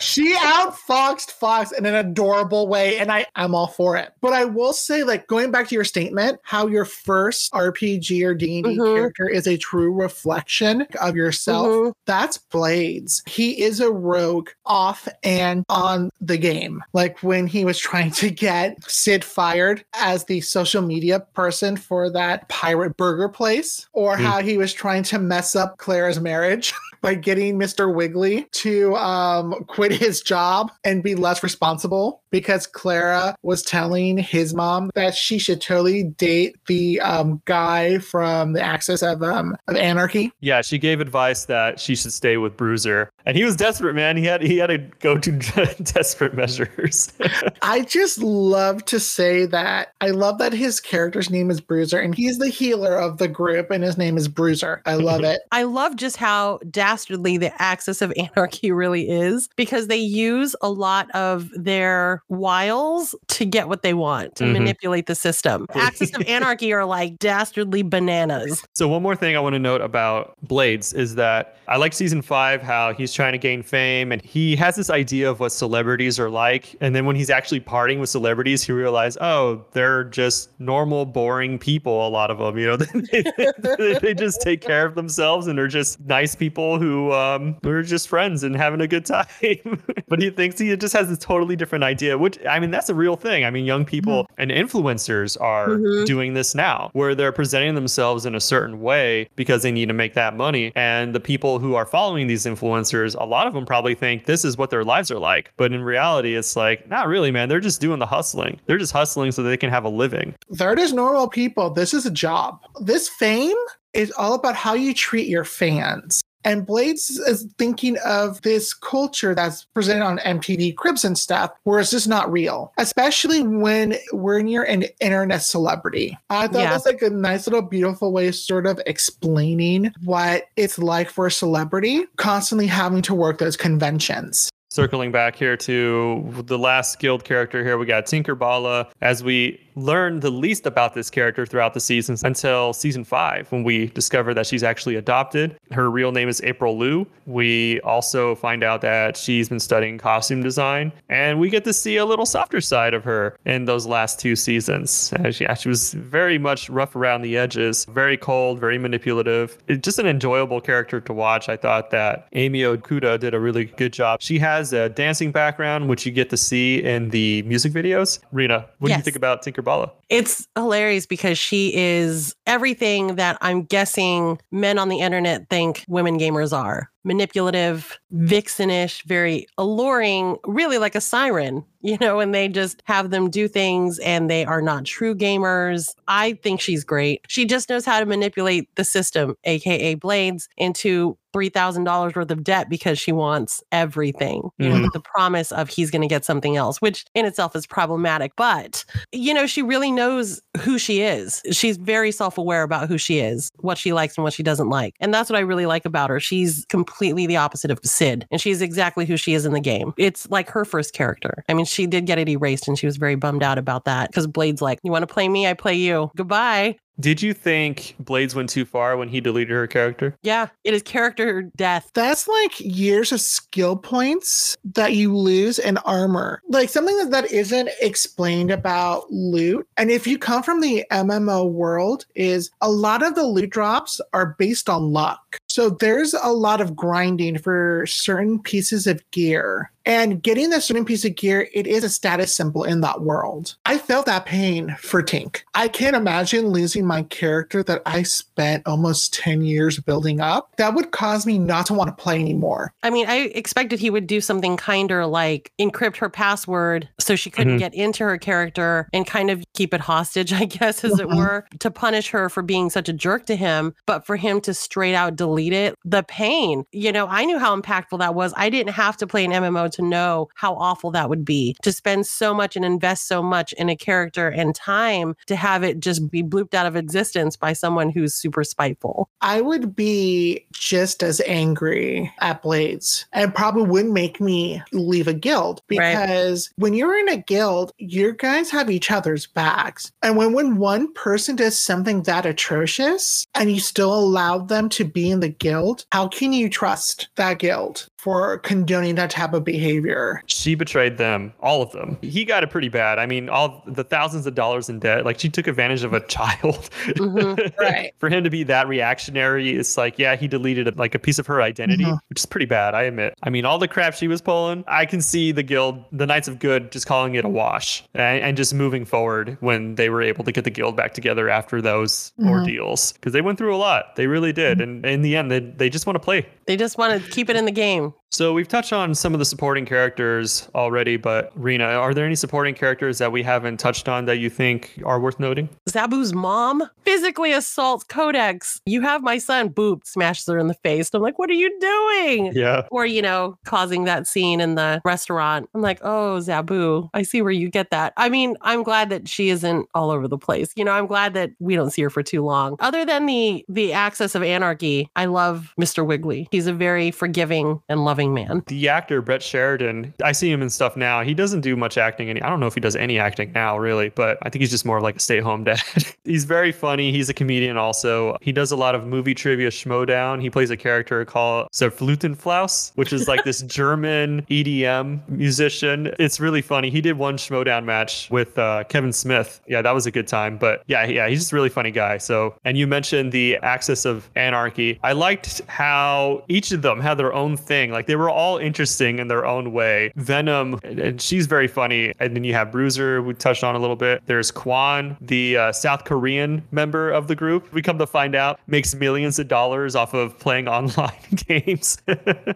Speaker 2: she outfoxed Fox in an adorable way, and I, I'm all for it. But I will say, like, going back to your statement, how your first RPG or D&D
Speaker 3: Mhm.
Speaker 2: character is a true reflection of yourself,
Speaker 3: Mhm.
Speaker 2: that's Blades. He is a rogue off and on the game. Like when he was trying to get Sid fired as the social media person for that pirate burger place, or
Speaker 1: Hmm.
Speaker 2: how he was trying to mess up Clara's marriage [LAUGHS] by getting Mr. Wiggly to um, quit his job and be less responsible because Clara was telling his mom that she should totally date the um, guy from the Axis of, um, of Anarchy.
Speaker 1: Yeah, she gave advice that she should stay with Bruiser, and he was desperate, man. He had he had to go to [LAUGHS] desperate measures. [LAUGHS]
Speaker 2: I just love to say that I love that his character's name is Bruiser and he's the healer of the group and his name is Bruiser. I love it.
Speaker 3: I love just how dastardly the axis of anarchy really is because they use a lot of their wiles to get what they want, to
Speaker 1: Mhm.
Speaker 3: manipulate the system. [LAUGHS] Axis of anarchy are like dastardly bananas.
Speaker 1: so one more thing I want to note about Blades is that I like season five how he's trying to gain fame and he has this idea of what celebrities are like, and then when he's actually partying with celebrities, he realizes, oh, they're just normal, boring people. A lot of them, you know, [LAUGHS] they, they just [LAUGHS] take care of themselves and they're just nice people who um who are just friends and having a good time. [LAUGHS] but he thinks he just has this totally different idea, which I mean that's a real thing. I mean, young people and influencers are
Speaker 3: Mhm.
Speaker 1: doing this now, where they're presenting themselves in a certain way because they need to make that money. And the people who are following these influencers, a lot of them probably think this is what their lives are like. But in reality, it's like, not really, man. They're just doing the hustling. They're just hustling so they can have a living.
Speaker 2: They're just normal people. This is a job. This fame is all about how you treat your fans. And Blades is thinking of this culture that's presented on MTV Cribs and stuff, where it's just not real, especially when when you're an internet celebrity. I thought
Speaker 3: Yeah.
Speaker 2: that's like a nice little beautiful way of sort of explaining what it's like for a celebrity constantly having to work those conventions.
Speaker 1: Circling back here to the last guild character here, we got Tinkerballa. As we learn the least about this character throughout the seasons until season five, when we discover that she's actually adopted. Her real name is April Liu. We also find out that she's been studying costume design, and we get to see a little softer side of her in those last two seasons. Uh, she, she was very much rough around the edges, very cold, very manipulative. It's just an enjoyable character to watch. I thought that Amy Okuda did a really good job. She has a dancing background, which you get to see in the music videos. Rena, what do you think about Tinkerballa?
Speaker 3: It's hilarious because she is everything that I'm guessing men on the internet think women gamers are manipulative, vixenish, very alluring, really like a siren, you know, and they just have them do things and they are not true gamers. I think she's great. She just knows how to manipulate the system, AKA Blades, into $3,000 worth of debt because she wants everything, you know,
Speaker 1: Mhm.
Speaker 3: with the promise of he's going to get something else, which in itself is problematic. But, you know, she really knows who she is. She's very self aware about who she is, what she likes and what she doesn't like. And that's what I really like about her. She's completely the opposite of Sid, and she's exactly who she is in the game. It's like her first character. I mean, she did get it erased, and she was very bummed out about that because Blade's like, You want to play me? I play you. Goodbye.
Speaker 1: Did you think Bladezz went too far when he deleted her character?
Speaker 3: Yeah, it is character death.
Speaker 2: That's like years of skill points that you lose in armor. Like something that, that isn't explained about loot. And if you come from the MMO world, is a lot of the loot drops are based on luck. So there's a lot of grinding for certain pieces of gear. And getting that certain piece of gear, it is a status symbol in that world. I felt that pain for Tink. I can't imagine losing my character that I spent almost 10 years building up. That would cause me not to want to play anymore.
Speaker 3: I mean, I expected he would do something kinder like encrypt her password so she couldn't
Speaker 1: Mhm.
Speaker 3: get into her character and kind of keep it hostage, [LAUGHS] I guess, as it
Speaker 2: Mhm.
Speaker 3: were, to punish her for being such a jerk to him. But for him to straight out delete it, the pain, you know, I knew how impactful that was. I didn't have to play an MMO to know how awful that would be to spend so much and invest so much in a character and time to have it just be blooped out of existence by someone who's super spiteful.
Speaker 2: I would be just as angry at Bladezz and probably wouldn't make me leave a guild
Speaker 3: Right.
Speaker 2: because when you're in a guild, you guys have each other's backs. And when, when one person does something that atrocious and you still allow them to be in the guild, how can you trust that guild for condoning that type of behavior?
Speaker 1: She betrayed them, all of them. He got it pretty bad. I mean, all the thousands of dollars in debt. Like she took advantage of a [LAUGHS] child.
Speaker 3: Mhm. [LAUGHS]
Speaker 2: Right.
Speaker 1: For him to be that reactionary, it's like, yeah, he deleted like a piece of her identity,
Speaker 2: Mhm.
Speaker 1: which is pretty bad. I admit. I mean, all the crap she was pulling. I can see the guild, the Knights of Good, just calling it a wash and, and just moving forward when they were able to get the guild back together after those
Speaker 2: Mhm.
Speaker 1: ordeals because they went through a lot. They really did, and in the end, they they just want to play.
Speaker 3: They just want to keep it in the game.
Speaker 1: So we've touched on some of the supporting characters already, but Rena, are there any supporting characters that we haven't touched on that you think are worth noting?
Speaker 3: Zaboo's mom physically assaults Codex. You have my son, boop, smashes her in the face. I'm like, what are you doing?
Speaker 1: Yeah.
Speaker 3: Or, you know, causing that scene in the restaurant. I'm like, oh, Zaboo, I see where you get that. I mean, I'm glad that she isn't all over the place. You know, I'm glad that we don't see her for too long. Other than the the Axis of Anarchy, I love Mr. Wiggly. He's a very forgiving and loving man.
Speaker 1: The actor Brett Sheridan, I see him in stuff now. He doesn't do much acting any I don't know if he does any acting now really, but I think he's just more of like a stay-at-home [LAUGHS] dad. he's very funny. He's a comedian also. He does a lot of movie trivia Schmoedown. He plays a character called Sir Zerflutenflaus, which is like [LAUGHS] this German EDM musician. It's really funny. He did one Schmoedown match with uh, Kevin Smith. Yeah, that was a good time. But yeah, yeah, he's just a really funny guy. So, and you mentioned the axis of anarchy. I liked how each of them had their own thing. Like they were all interesting in their own way. Venom, and- and she's very funny. And then you have Bruiser, we touched on a little bit. There's Kwan, the uh, South Korean member of the group. We come to find out makes millions of dollars off of playing [LAUGHS] online games. [LAUGHS]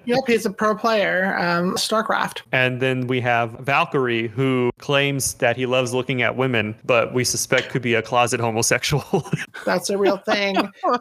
Speaker 2: Yep, he's a pro player, um, StarCraft.
Speaker 1: And then we have Valkyrie, who claims that he loves looking at women, but we suspect could be a closet homosexual. [LAUGHS]
Speaker 2: That's a real thing.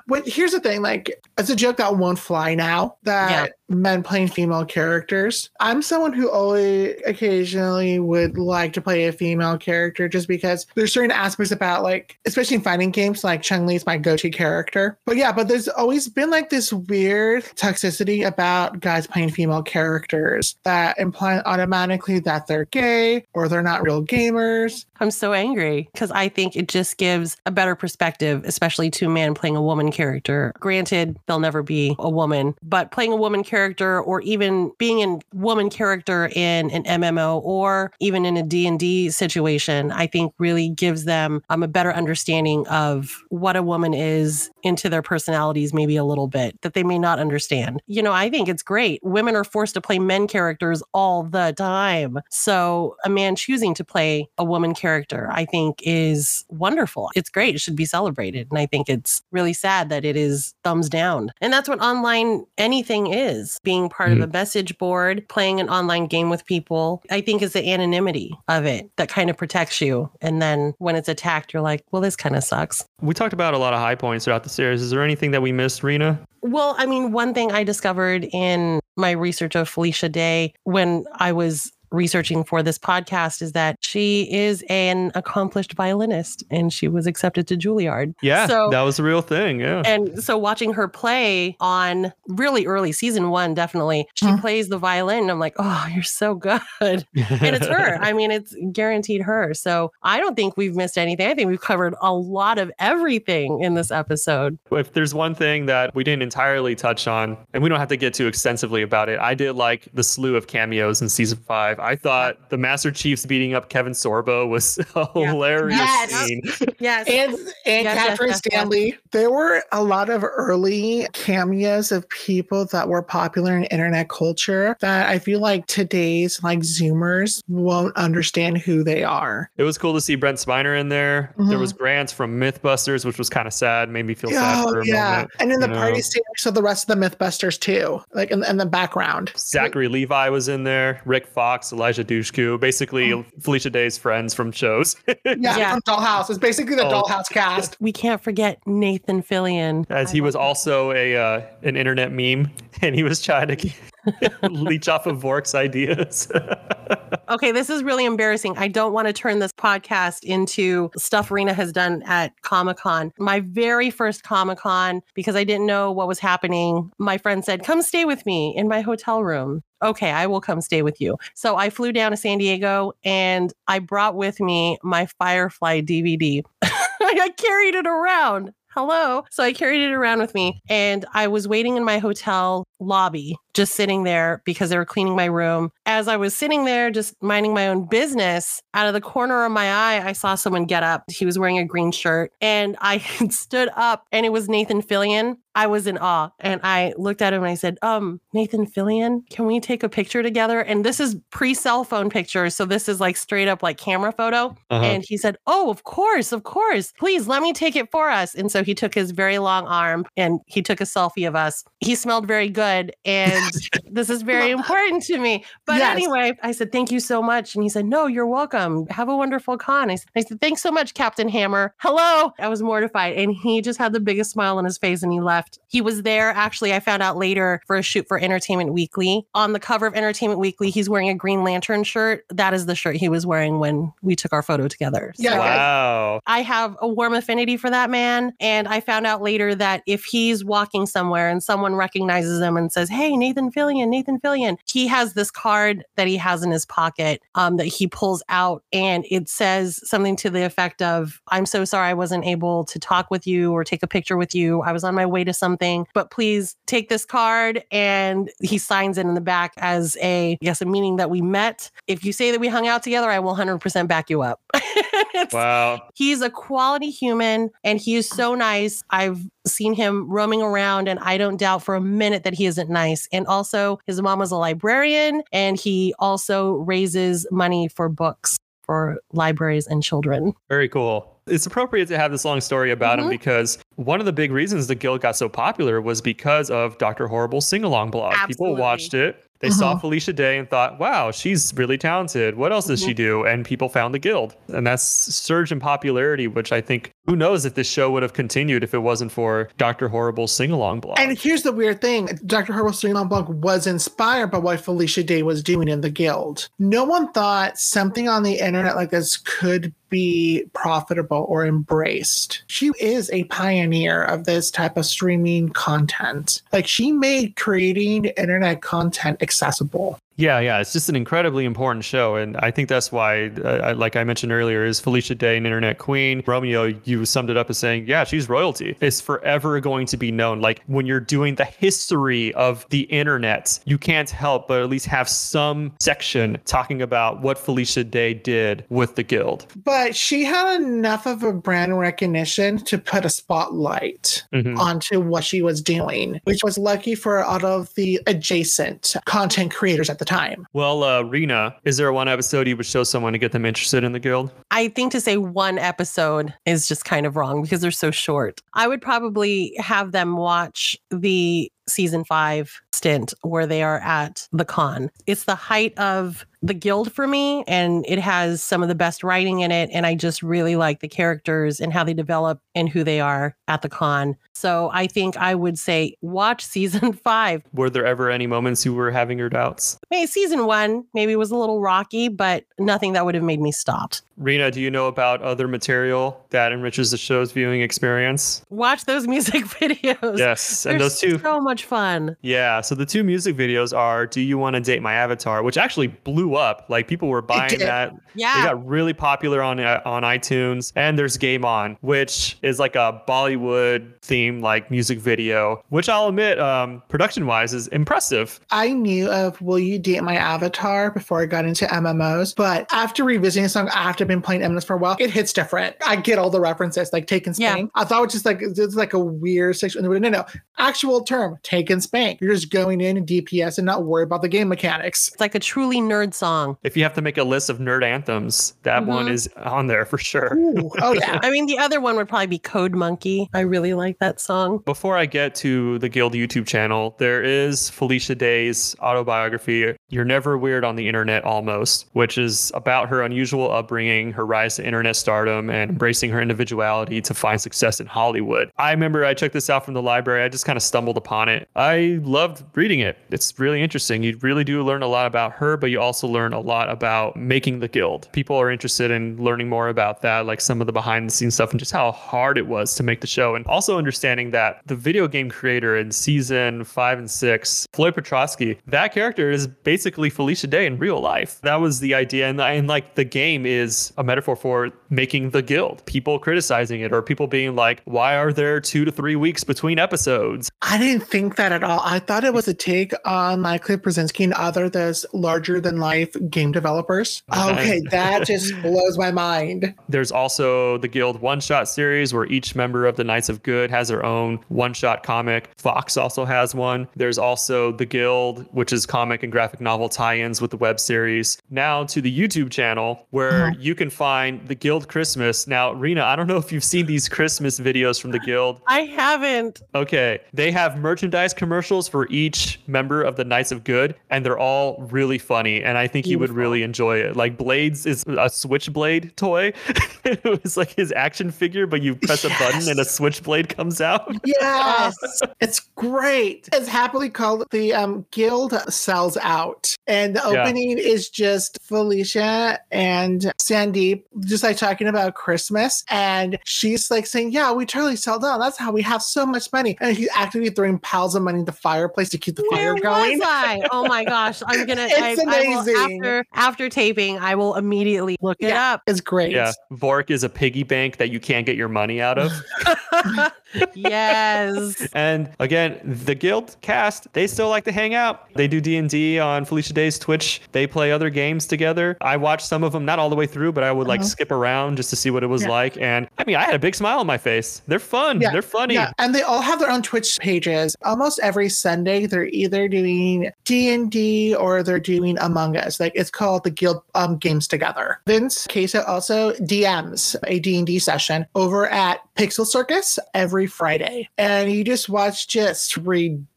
Speaker 2: but here's the thing like, it's a joke that won't fly now that men playing female characters. I'm someone who only occasionally would like to play a female character just because there's certain aspects about like, especially in fighting games, like Chun Li is my go-to character. But yeah, but there's always been like this weird toxicity about guys playing female characters that imply automatically that they're gay or they're not real gamers.
Speaker 3: I'm so angry because I think it just gives a better perspective, especially to a man playing a woman character. Granted, they'll never be a woman, but playing a woman character or even being a woman character in an MMO or even in a D&D situation, I think really gives them um, a better understanding of what a woman is into their personalities maybe a little bit that they may not understand. You know, I think it's great. Women are forced to play men characters all the time. So a man choosing to play a woman character, I think is wonderful. It's great. It should be celebrated. And I think it's really sad that it is thumbs down. And that's what online anything is being part mm-hmm. of a message board, playing an online game with people. I think is the anonymity of it that kind of protects you. And then when it's attacked, you're like, well, this kind of sucks.
Speaker 1: We talked about a lot of high points throughout the series. Is there anything that we missed, Rena?
Speaker 3: Well, I mean, one thing I discovered in my research of Felicia Day when I was researching for this podcast is that she is an accomplished violinist and she was accepted to Juilliard.
Speaker 1: Yeah, so, that was the real thing. Yeah.
Speaker 3: And so watching her play on really early season one, definitely, she huh. plays the violin. And I'm like, oh, you're so good. and it's her. [LAUGHS] I mean, it's guaranteed her. So I don't think we've missed anything. I think we've covered a lot of everything in this episode.
Speaker 1: If there's one thing that we didn't entirely touch on, and we don't have to get too extensively about it, I did like the slew of cameos in season five. I thought the Master Chiefs beating up Kevin Sorbo was [LAUGHS] a yeah. hilarious
Speaker 2: yes.
Speaker 1: scene.
Speaker 3: Yes.
Speaker 2: And and yes, Catherine yes, Stan Lee. There were a lot of early cameos of people that were popular in internet culture that I feel like today's like Zoomers won't understand who they are.
Speaker 1: It was cool to see Brent Spiner in there. Mm-hmm. There was Grant from Mythbusters, which was kind of sad, made me feel oh, sad for a yeah. moment.
Speaker 2: And in the know. party scene, so the rest of the Mythbusters too, like in, in the background.
Speaker 1: Zachary Levi was in there. Rick Fox, Eliza Dushku, basically oh. Felicia Day's friends from shows.
Speaker 2: yeah, [LAUGHS] yeah, from Dollhouse. It's basically the oh. Dollhouse cast.
Speaker 3: We can't forget Nathan Fillion.
Speaker 1: As he was also a uh, an internet meme, [LAUGHS] and he was trying to [LAUGHS] leech off of Vork's ideas. [LAUGHS]
Speaker 3: okay, this is really embarrassing. I don't want to turn this podcast into stuff Rena has done at Comic Con. My very first Comic Con, because I didn't know what was happening, my friend said, Come stay with me in my hotel room. Okay, I will come stay with you. So I flew down to San Diego and I brought with me my Firefly DVD. [LAUGHS] I carried it around hello. So I carried it around with me and I was waiting in my hotel lobby, just sitting there because they were cleaning my room. As I was sitting there, just minding my own business, out of the corner of my eye, I saw someone get up. He was wearing a green shirt and I [LAUGHS] stood up and it was Nathan Fillion. I was in awe and I looked at him and I said, Um, Nathan Fillion, can we take a picture together? And this is pre cell phone picture. So this is like straight up like camera photo. Uh-huh. And he said, Oh, of course, of course. Please let me take it for us. And so he took his very long arm and he took a selfie of us. He smelled very good good. And this is very [LAUGHS] important to me. But yes. anyway, I said, thank you so much. And he said, no, you're welcome. Have a wonderful con. I said, I said, thanks so much, Captain Hammer. Hello. I was mortified. And he just had the biggest smile on his face and he left. He was there. Actually, I found out later for a shoot for Entertainment Weekly. On the cover of Entertainment Weekly, he's wearing a Green Lantern shirt. That is the shirt he was wearing when we took our photo together.
Speaker 1: So yeah. Wow.
Speaker 3: I have a warm affinity for that man. And I found out later that if he's walking somewhere and someone recognizes him and says, Hey, Nathan Fillion, Nathan Fillion. He has this card that he has in his pocket um, that he pulls out, and it says something to the effect of, I'm so sorry I wasn't able to talk with you or take a picture with you. I was on my way to something, but please take this card. And he signs it in the back as a, yes, a meaning that we met. If you say that we hung out together, I will 100% back you up. [LAUGHS]
Speaker 1: wow.
Speaker 3: He's a quality human and he is so nice. I've seen him roaming around and I don't doubt for a minute that he isn't nice. And also his mom was a librarian and he also raises money for books for libraries and children.
Speaker 1: Very cool. It's appropriate to have this long story about mm-hmm. him because one of the big reasons the guild got so popular was because of Dr. Horrible's sing along blog. Absolutely. People watched it They uh-huh. saw Felicia Day and thought, wow, she's really talented. What else does she mm-hmm. do? And people found the guild. And that's surge in popularity, which I think who knows if this show would have continued if it wasn't for Dr. Horrible's sing along blog.
Speaker 2: And here's the weird thing Dr. Horrible's Sing Along blog was inspired by what Felicia Day was doing in the guild. No one thought something on the internet like this could be profitable or embraced. She is a pioneer of this type of streaming content. Like she made creating internet content accessible.
Speaker 1: Yeah, yeah, it's just an incredibly important show, and I think that's why, uh, like I mentioned earlier, is Felicia Day an internet queen? Romeo, you summed it up as saying, yeah, she's royalty. It's forever going to be known. Like when you're doing the history of the internet, you can't help but at least have some section talking about what Felicia Day did with the guild.
Speaker 2: But she had enough of a brand recognition to put a spotlight
Speaker 1: Mhm.
Speaker 2: onto what she was doing, which was lucky for all of the adjacent content creators at the time.
Speaker 1: Well, uh, Rena, is there one episode you would show someone to get them interested in the guild?
Speaker 3: I think to say one episode is just kind of wrong because they're so short. I would probably have them watch the season five stint where they are at the con. It's the height of the guild for me, and it has some of the best writing in it. And I just really like the characters and how they develop and who they are at the con. So I think I would say watch [LAUGHS] season five.
Speaker 1: Were there ever any moments you were having your doubts?
Speaker 3: Maybe season one maybe was a little rocky, but nothing that would have made me stop.
Speaker 1: Rena, do you know about other material that enriches the show's viewing experience?
Speaker 3: Watch those [LAUGHS] music videos.
Speaker 1: Yes,
Speaker 3: They're
Speaker 1: and those two.
Speaker 3: so much fun.
Speaker 1: Yeah, so the two music videos are "Do You Want to Date My Avatar," which actually blew up. Like people were buying
Speaker 2: did.
Speaker 1: that. They
Speaker 3: Yeah.
Speaker 1: got really popular on uh, on iTunes. And there's "Game On," which is like a Bollywood theme like music video, which I'll admit, um, production wise, is impressive.
Speaker 2: I knew of Will You Date My Avatar before I got into MMOs, but after revisiting the song after I've been playing MMOs for a while, it hits different. I get all the references, like tank and
Speaker 3: Yeah.
Speaker 2: spank. I thought it was just like it's like a weird section. No, no, actual term, tank and spank. You're just going in and DPS and not worry about the game mechanics.
Speaker 3: It's like a truly nerd song.
Speaker 1: If you have to make a list of nerd anthems, that one
Speaker 3: Mhm.
Speaker 1: is on there for sure.
Speaker 2: Ooh, [LAUGHS] oh yeah.
Speaker 3: I mean, the other one would probably be Code Monkey. I really like that song.
Speaker 1: Before I get to the Guild YouTube channel, there is Felicia Day's autobiography, You're Never Weird on the Internet Almost, which is about her unusual upbringing, her rise to internet stardom, and embracing her individuality to find success in Hollywood. I remember I checked this out from the library. I just kind of stumbled upon it. I loved reading it. It's really interesting. You really do learn a lot about her, but you also learn a lot about making the Guild. People are interested in learning more about that, like some of the behind the scenes stuff and just how hard it was to make the show. And also understanding that the video game creator in season five and six, Floyd Petrowski, that character is basically Felicia Day in real life. That was the idea. And, and like the game is a metaphor for making the guild, people criticizing it or people being like, why are there two to three weeks between episodes?
Speaker 2: I didn't think that at all. I thought it was a take on Michael Brzezinski and other those larger than life game developers. Okay, that just [LAUGHS] blows my mind.
Speaker 1: There's also the Guild one shot series where each member of the Knights of Good has their own one shot comic. Fawkes also has one. There's also the Guild, which is comic and graphic novel tie ins with the web series. Now to the YouTube channel where
Speaker 2: Uh-huh.
Speaker 1: you can find the Guild Christmas. Now, Rena, I don't know if you've seen these Christmas videos from the Guild.
Speaker 3: I haven't.
Speaker 1: Okay, they have merchandise commercials for each member of the Knights of Good, and they're all really funny. And I think he would really enjoy it. Like Bladezz is a Switchblade toy. [LAUGHS] it was like his action figure, but you press a button and a Switchblade comes out. [LAUGHS]
Speaker 2: Yes, [LAUGHS] it's great. It's happily called the um, Guild Sells Out. And the
Speaker 1: Yeah.
Speaker 2: opening is just Felicia and Sandeep just like talking about Christmas. And she's like saying, Yeah, we totally sold out. That's how we have so much money. And he's actively throwing piles of money in the fireplace to keep the fire going.
Speaker 3: was I? Oh my gosh. I'm gonna
Speaker 2: It's
Speaker 3: I, I will-
Speaker 2: amazing.
Speaker 3: After after taping, I will immediately look it up.
Speaker 2: It's great.
Speaker 1: Yeah, Vork is a piggy bank that you can't get your money out of. [LAUGHS] [LAUGHS]
Speaker 3: yes.
Speaker 1: And again, the guild cast, they still like to hang out. They do D&D on Felicia Day's Twitch. They play other games together. I watched some of them, not all the way through, but I would like
Speaker 2: Uh-huh.
Speaker 1: skip around just to see what it was
Speaker 2: Yeah.
Speaker 1: like. And I mean, I had a big smile on my face. They're fun.
Speaker 2: Yeah,
Speaker 1: They're funny.
Speaker 2: Yeah, and they all have their own Twitch pages. Almost every Sunday, they're either doing D and D or they're doing Among Like it's called the Guild um, Games Together. Vince Caso also DMs a D and D session over at Pixel Circus every Friday, and you just watch just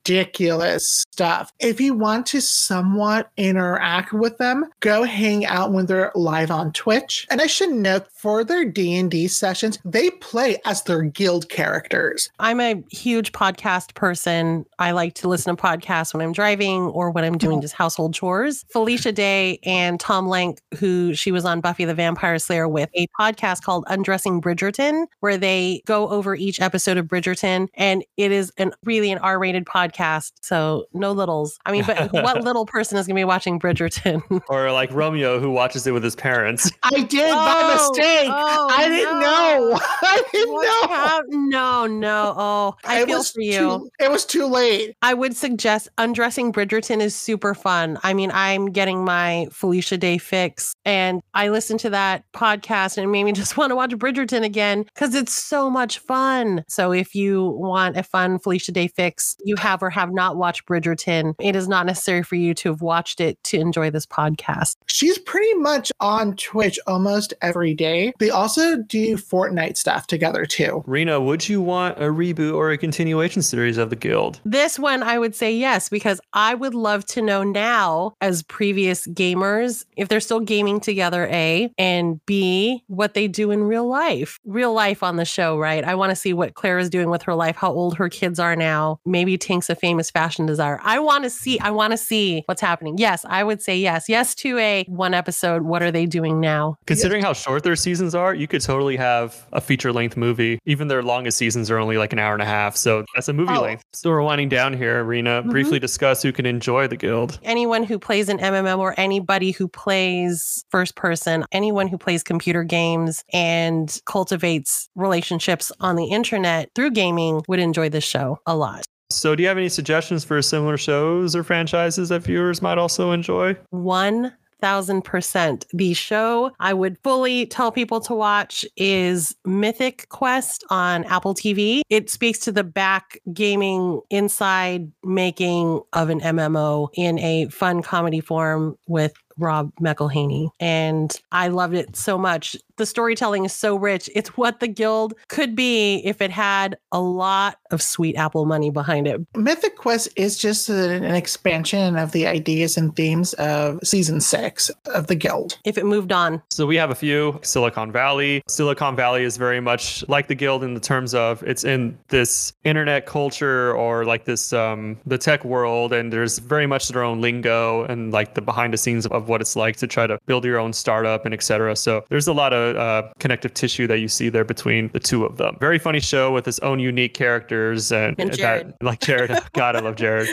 Speaker 2: ridiculous stuff. If you want to somewhat interact with them, go hang out when they're live on Twitch. And I should note for their D&D sessions, they play as their guild characters.
Speaker 3: I'm a huge podcast person. I like to listen to podcasts when I'm driving or when I'm doing mm. just household chores. Felicia Day and Tom Lenk, who she was on Buffy the Vampire Slayer with, a podcast called Undressing Bridgerton, where they go over each episode of Bridgerton. And it is an really an R-rated podcast. So no littles. I mean, but [LAUGHS] what little person is gonna be watching Bridgerton? [LAUGHS]
Speaker 1: Or like Romeo, who watches it with his parents. [LAUGHS]
Speaker 2: I did by
Speaker 3: Oh,
Speaker 2: mistake.
Speaker 3: oh,
Speaker 2: I didn't
Speaker 3: no.
Speaker 2: know. I didn't
Speaker 3: What
Speaker 2: know.
Speaker 3: hap- No, no. Oh, I
Speaker 2: it
Speaker 3: feel for you.
Speaker 2: Too, it was too late.
Speaker 3: I would suggest Undressing Bridgerton is super fun. I mean, I'm getting my Felicia Day fix, and I listened to that podcast and it made me just want to watch Bridgerton again because it's so much fun. So, if you want a fun Felicia Day fix, you have or have not watched Bridgerton, it is not necessary for you to have watched it to enjoy this podcast.
Speaker 2: She's pretty much on Twitch almost every day. They also do Fortnite stuff together too.
Speaker 1: Rena, would you want a reboot or a continuation series of the Guild?
Speaker 3: This one, I would say yes, because I would love to know now, as previous gamers, if they're still gaming together, A, and B, what they do in real life. Real life on the show, right? I want to see what Claire is doing with her life, how old her kids are now. Maybe Tink's a famous fashion designer. I want to see, I want to see what's happening. Yes, I would say yes. Yes to a one episode. What are they doing now?
Speaker 1: Considering how short their seasons are, you could totally have a feature length movie. Even their longest seasons are only like an hour and a half. So that's a movie
Speaker 2: Oh.
Speaker 1: length. So we're winding down here, Rena. Mm-hmm. Briefly discuss who can enjoy the Guild.
Speaker 3: anyone who plays an MMM or anybody who plays first person, anyone who plays computer games and cultivates relationships on the internet through gaming would enjoy this show a lot.
Speaker 1: So, do you have any suggestions for similar shows or franchises that viewers might also enjoy?
Speaker 3: One thousand percent. The show I would fully tell people to watch is Mythic Quest on Apple TV. It speaks to the back gaming inside making of an MMO in a fun comedy form with Rob McElhenney. And I loved it so much. The storytelling is so rich. It's what the guild could be if it had a lot of sweet Apple money behind it.
Speaker 2: Mythic Quest is just an, an expansion of the ideas and themes of season six of the Guild.
Speaker 3: If it moved on.
Speaker 1: So we have a few Silicon Valley. Silicon Valley is very much like the guild in the terms of it's in this internet culture or like this um the tech world and there's very much their own lingo and like the behind the scenes of what it's like to try to build your own startup and etc. So there's a lot of uh, connective tissue that you see there between the two of them. Very funny show with its own unique characters and,
Speaker 3: And
Speaker 1: that- like Jared. [LAUGHS] God, I love Jared.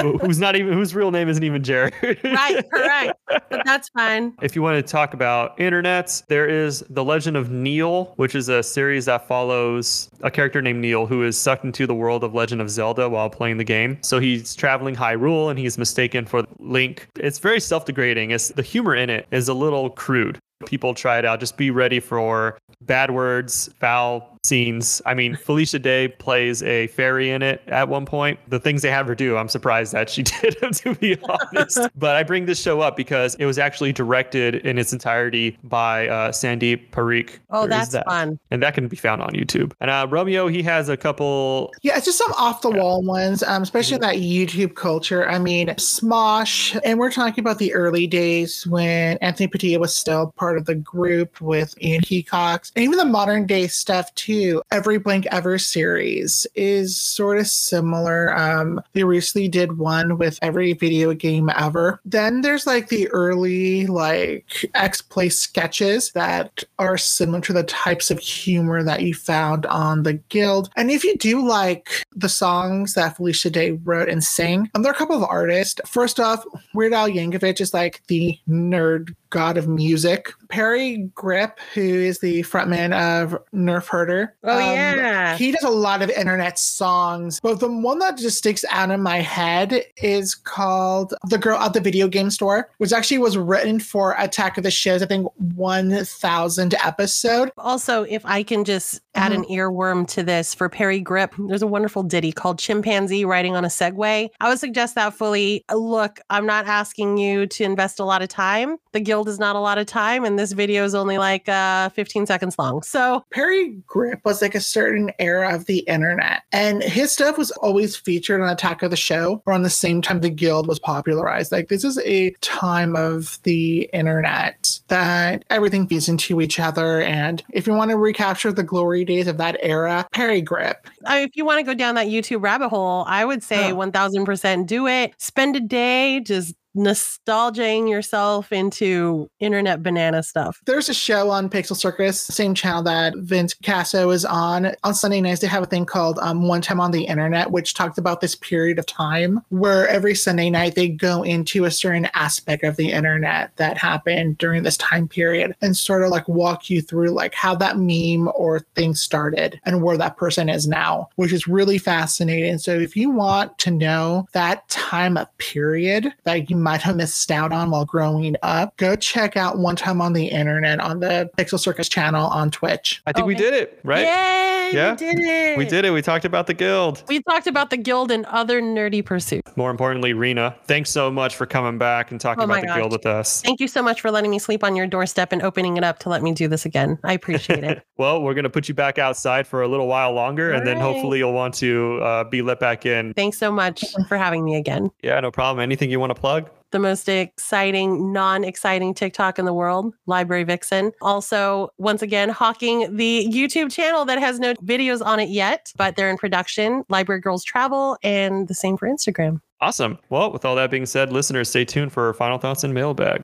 Speaker 1: Who's not even whose real name isn't even Jared.
Speaker 3: Right, [LAUGHS] correct. But that's fine.
Speaker 1: If you want to talk about internets, there is The Legend of Neil, which is a series that follows a character named Neil who is sucked into the world of Legend of Zelda while playing the game. So he's traveling Hyrule and he's mistaken for Link. It's very self-degrading. It's the humor in it is a little crude. People try it out. Just be ready for bad words, foul scenes. I mean, Felicia Day plays a fairy in it at one point. The things they have her do, I'm surprised that she [LAUGHS] did, them, to be honest. [LAUGHS] but I bring this show up because it was actually directed in its entirety by uh, Sandeep Parikh.
Speaker 3: Oh,
Speaker 1: There is
Speaker 3: that's
Speaker 1: that.
Speaker 3: fun.
Speaker 1: And that can be found on YouTube. And uh, Romeo, he has a couple.
Speaker 2: Yeah, it's just some off the wall ones, um, especially that YouTube culture. I mean, Smosh, and we're talking about the early days when Anthony Padilla was still part of the group with Ian Hecox, and even the modern day stuff too. Every Blank Ever series is sort of similar. Um, they recently did one with every video game ever. Then there's like the early like X Play sketches that are similar to the types of humor that you found on the Guild. And if you do like the songs that Felicia Day wrote and sang, um, there are a couple of artists. First off, Weird Al Yankovic is like the nerd god of music. Parry Gripp, who is the frontman of Nerf Herder.
Speaker 3: Oh,
Speaker 2: um,
Speaker 3: yeah.
Speaker 2: He does a lot of internet songs, but the one that just sticks out in my head is called The Girl at the Video Game Store, which actually was written for Attack of the Shows, I think 1000 episode.
Speaker 3: Also, if I can just add an earworm to this for Parry Gripp, there's a wonderful ditty called Chimpanzee Riding on a Segway. I would suggest that fully. Look, I'm not asking you to invest a lot of time. The Guild Guild is not a lot of time, and this video is only like uh, 15 seconds long. So
Speaker 2: Parry Gripp was like a certain era of the internet, and his stuff was always featured on Attack of the Show around the same time the Guild was popularized. Like this is a time of the internet that everything feeds into each other, and if you want to recapture the glory days of that era, Parry Gripp.
Speaker 3: I if you want to go down that YouTube rabbit hole, I would say
Speaker 2: Oh.
Speaker 3: 1000% do it. Spend a day just nostalging yourself into internet banana stuff.
Speaker 2: There's a show on Pixel Circus, same channel that Vince Caso is on. On Sunday nights, they have a thing called um, One Time on the Internet, which talked about this period of time where every Sunday night they go into a certain aspect of the internet that happened during this time period and sort of like walk you through like how that meme or thing started and where that person is now, which is really fascinating. So if you want to know that time of period that you might have missed out on while growing up, go check out One Time on the Internet on the Pixel Circus channel on Twitch.
Speaker 1: I think we did it, right?
Speaker 3: Yay!
Speaker 1: Yeah.
Speaker 3: We did it.
Speaker 1: We did it. We talked about the guild.
Speaker 3: We talked about the guild and other nerdy pursuits.
Speaker 1: More importantly, Rena, thanks so much for coming back and talking
Speaker 3: Oh
Speaker 1: about the
Speaker 3: gosh.
Speaker 1: guild with us.
Speaker 3: Thank you so much for letting me sleep on your doorstep and opening it up to let me do this again. I appreciate it. [LAUGHS]
Speaker 1: Well, we're going to put you back outside for a little while longer, and then
Speaker 3: All right.
Speaker 1: hopefully you'll want to uh, be let back in.
Speaker 3: Thanks so much for having me again.
Speaker 1: Yeah, no problem. Anything you want to plug?
Speaker 3: The most exciting, non exciting TikTok in the world, Library Vixen. Also, once again, hawking the YouTube channel that has no videos on it yet, but they're in production, Library Girls Travel, and the same for Instagram.
Speaker 1: Awesome. Well, with all that being said, listeners, stay tuned for our final thoughts and mailbag.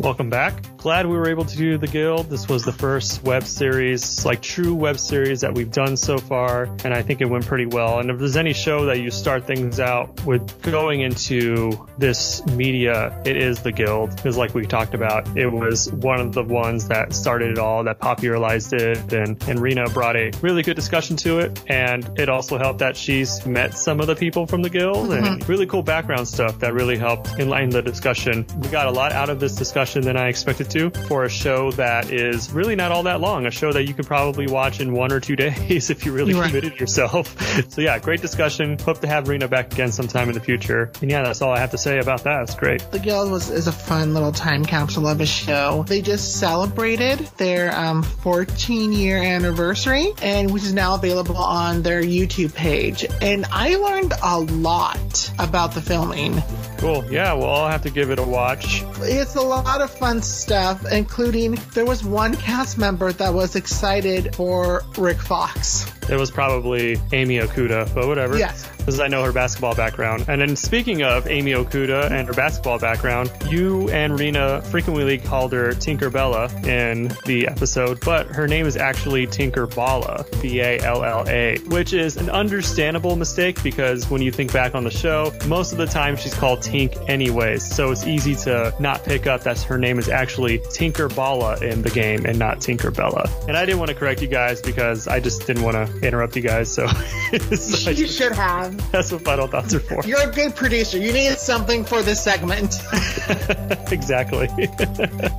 Speaker 1: Welcome back. Glad we were able to do the guild. This was the first web series, like true web series that we've done so far, and I think it went pretty well. And if there's any show that you start things out with going into this media, it is the guild. Because like we talked about, it was one of the ones that started it all, that popularized it, and, and Rena brought a really good discussion to it. And it also helped that she's met some of the people from the guild and mm-hmm. really cool background stuff that really helped enlighten the discussion. We got a lot out of this discussion than I expected to for a show that is really not all that long, a show that you could probably watch in one or two [LAUGHS] days if you really
Speaker 2: Right.
Speaker 1: committed yourself. [LAUGHS] So yeah, great discussion. Hope to have Rena back again sometime in the future. And yeah, that's all I have to say about that. It's great.
Speaker 2: The Guild was is a fun little time capsule of a show. They just celebrated their um, 14 year anniversary, and which is now available on their YouTube page. And I learned a lot about the filming.
Speaker 1: Cool. Yeah, well, I'll have to give it a watch.
Speaker 2: It's a lot of fun stuff, including there was one cast member that was excited for Rick Fox.
Speaker 1: It was probably Amy Okuda, but whatever.
Speaker 2: Yes.
Speaker 1: Because I know her basketball background. And then speaking of Amy Okuda and her basketball background, you and Rena frequently called her Tinker Bella in the episode, but her name is actually Tinker Balla, B A L L A, which is an understandable mistake because when you think back on the show, most of the time she's called Tink anyways. So it's easy to not pick up that her name is actually Tinker Balla in the game and not Tinker Bella. And I didn't want to correct you guys because I just didn't want to interrupt you guys. So, [LAUGHS] so
Speaker 2: You should have.
Speaker 1: that's what final thoughts are for.
Speaker 2: You're a good producer. You needed something for this segment. [LAUGHS] [LAUGHS]
Speaker 1: exactly.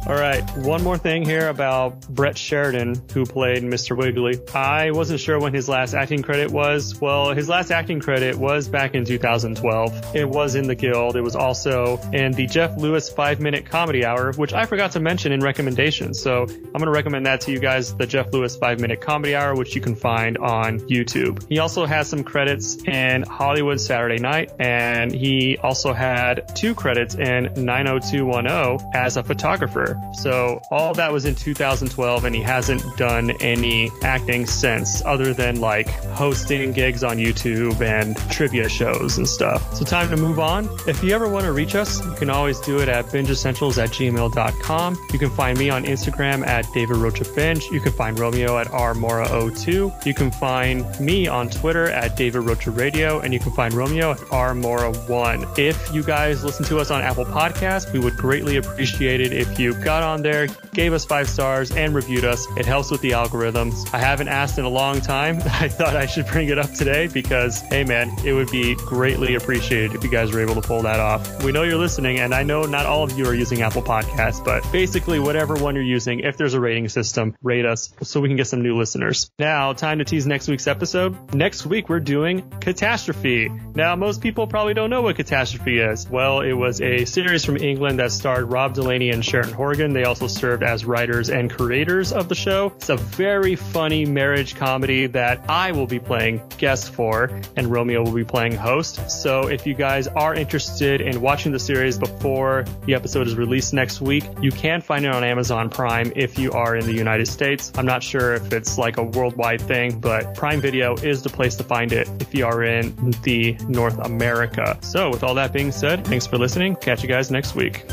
Speaker 1: All right. One more thing here about Brett Sheridan, who played Mr. Wiggly. I wasn't sure when his last acting credit was. Well, his last acting credit was back in 2012. It was in The Guild. It was also in the Jeff Lewis five minute comedy hour, which I forgot to mention in recommendations. So I'm going to recommend that to you guys, the Jeff Lewis five minute comedy hour, which you can find on YouTube. He also has some credits in Hollywood Saturday Night, and he also had two credits in 90210 as a photographer. So all that was in 2012, and he hasn't done any acting since, other than like hosting gigs on YouTube and trivia shows and stuff. So time to move on. If you ever want to reach us, you can always do it at bingeessentials at gmail.com. You can find me on Instagram at David Rocha Binge. You can find Romeo at rmora02. You can find me on Twitter at David Rocha Radio, and you can find Romeo at rmora1. If you guys listen to us on Apple Podcasts, we would greatly appreciate it if you got on there, gave us five stars, and reviewed us. It helps with the algorithms. I haven't asked in a long time. [LAUGHS] I thought I should bring it up today because, hey man, it would be greatly appreciated if you guys were able to pull that off. We know you're listening, and I know not all of you are using Apple Podcasts, but basically, whatever one you're using, if there's a rating system, rate us so we can get some new listeners. Now, time to tease next week's episode. Next week, we're doing Catastrophe. Now, most people probably don't know what Catastrophe is. Well, it was a series from England that starred Rob Delaney and Sharon Horgan. They also served as writers and creators of the show. It's a very funny marriage comedy that I will be playing guest for, and Romeo will be playing host. So if you guys are interested in watching the series before the episode is released next week, you can find it on Amazon Prime if you are in the United States. I'm not sure if it's like a worldwide thing, but Prime Video is the place to find it if you are in the North America. So with all that being said, thanks for listening. Catch you guys next week.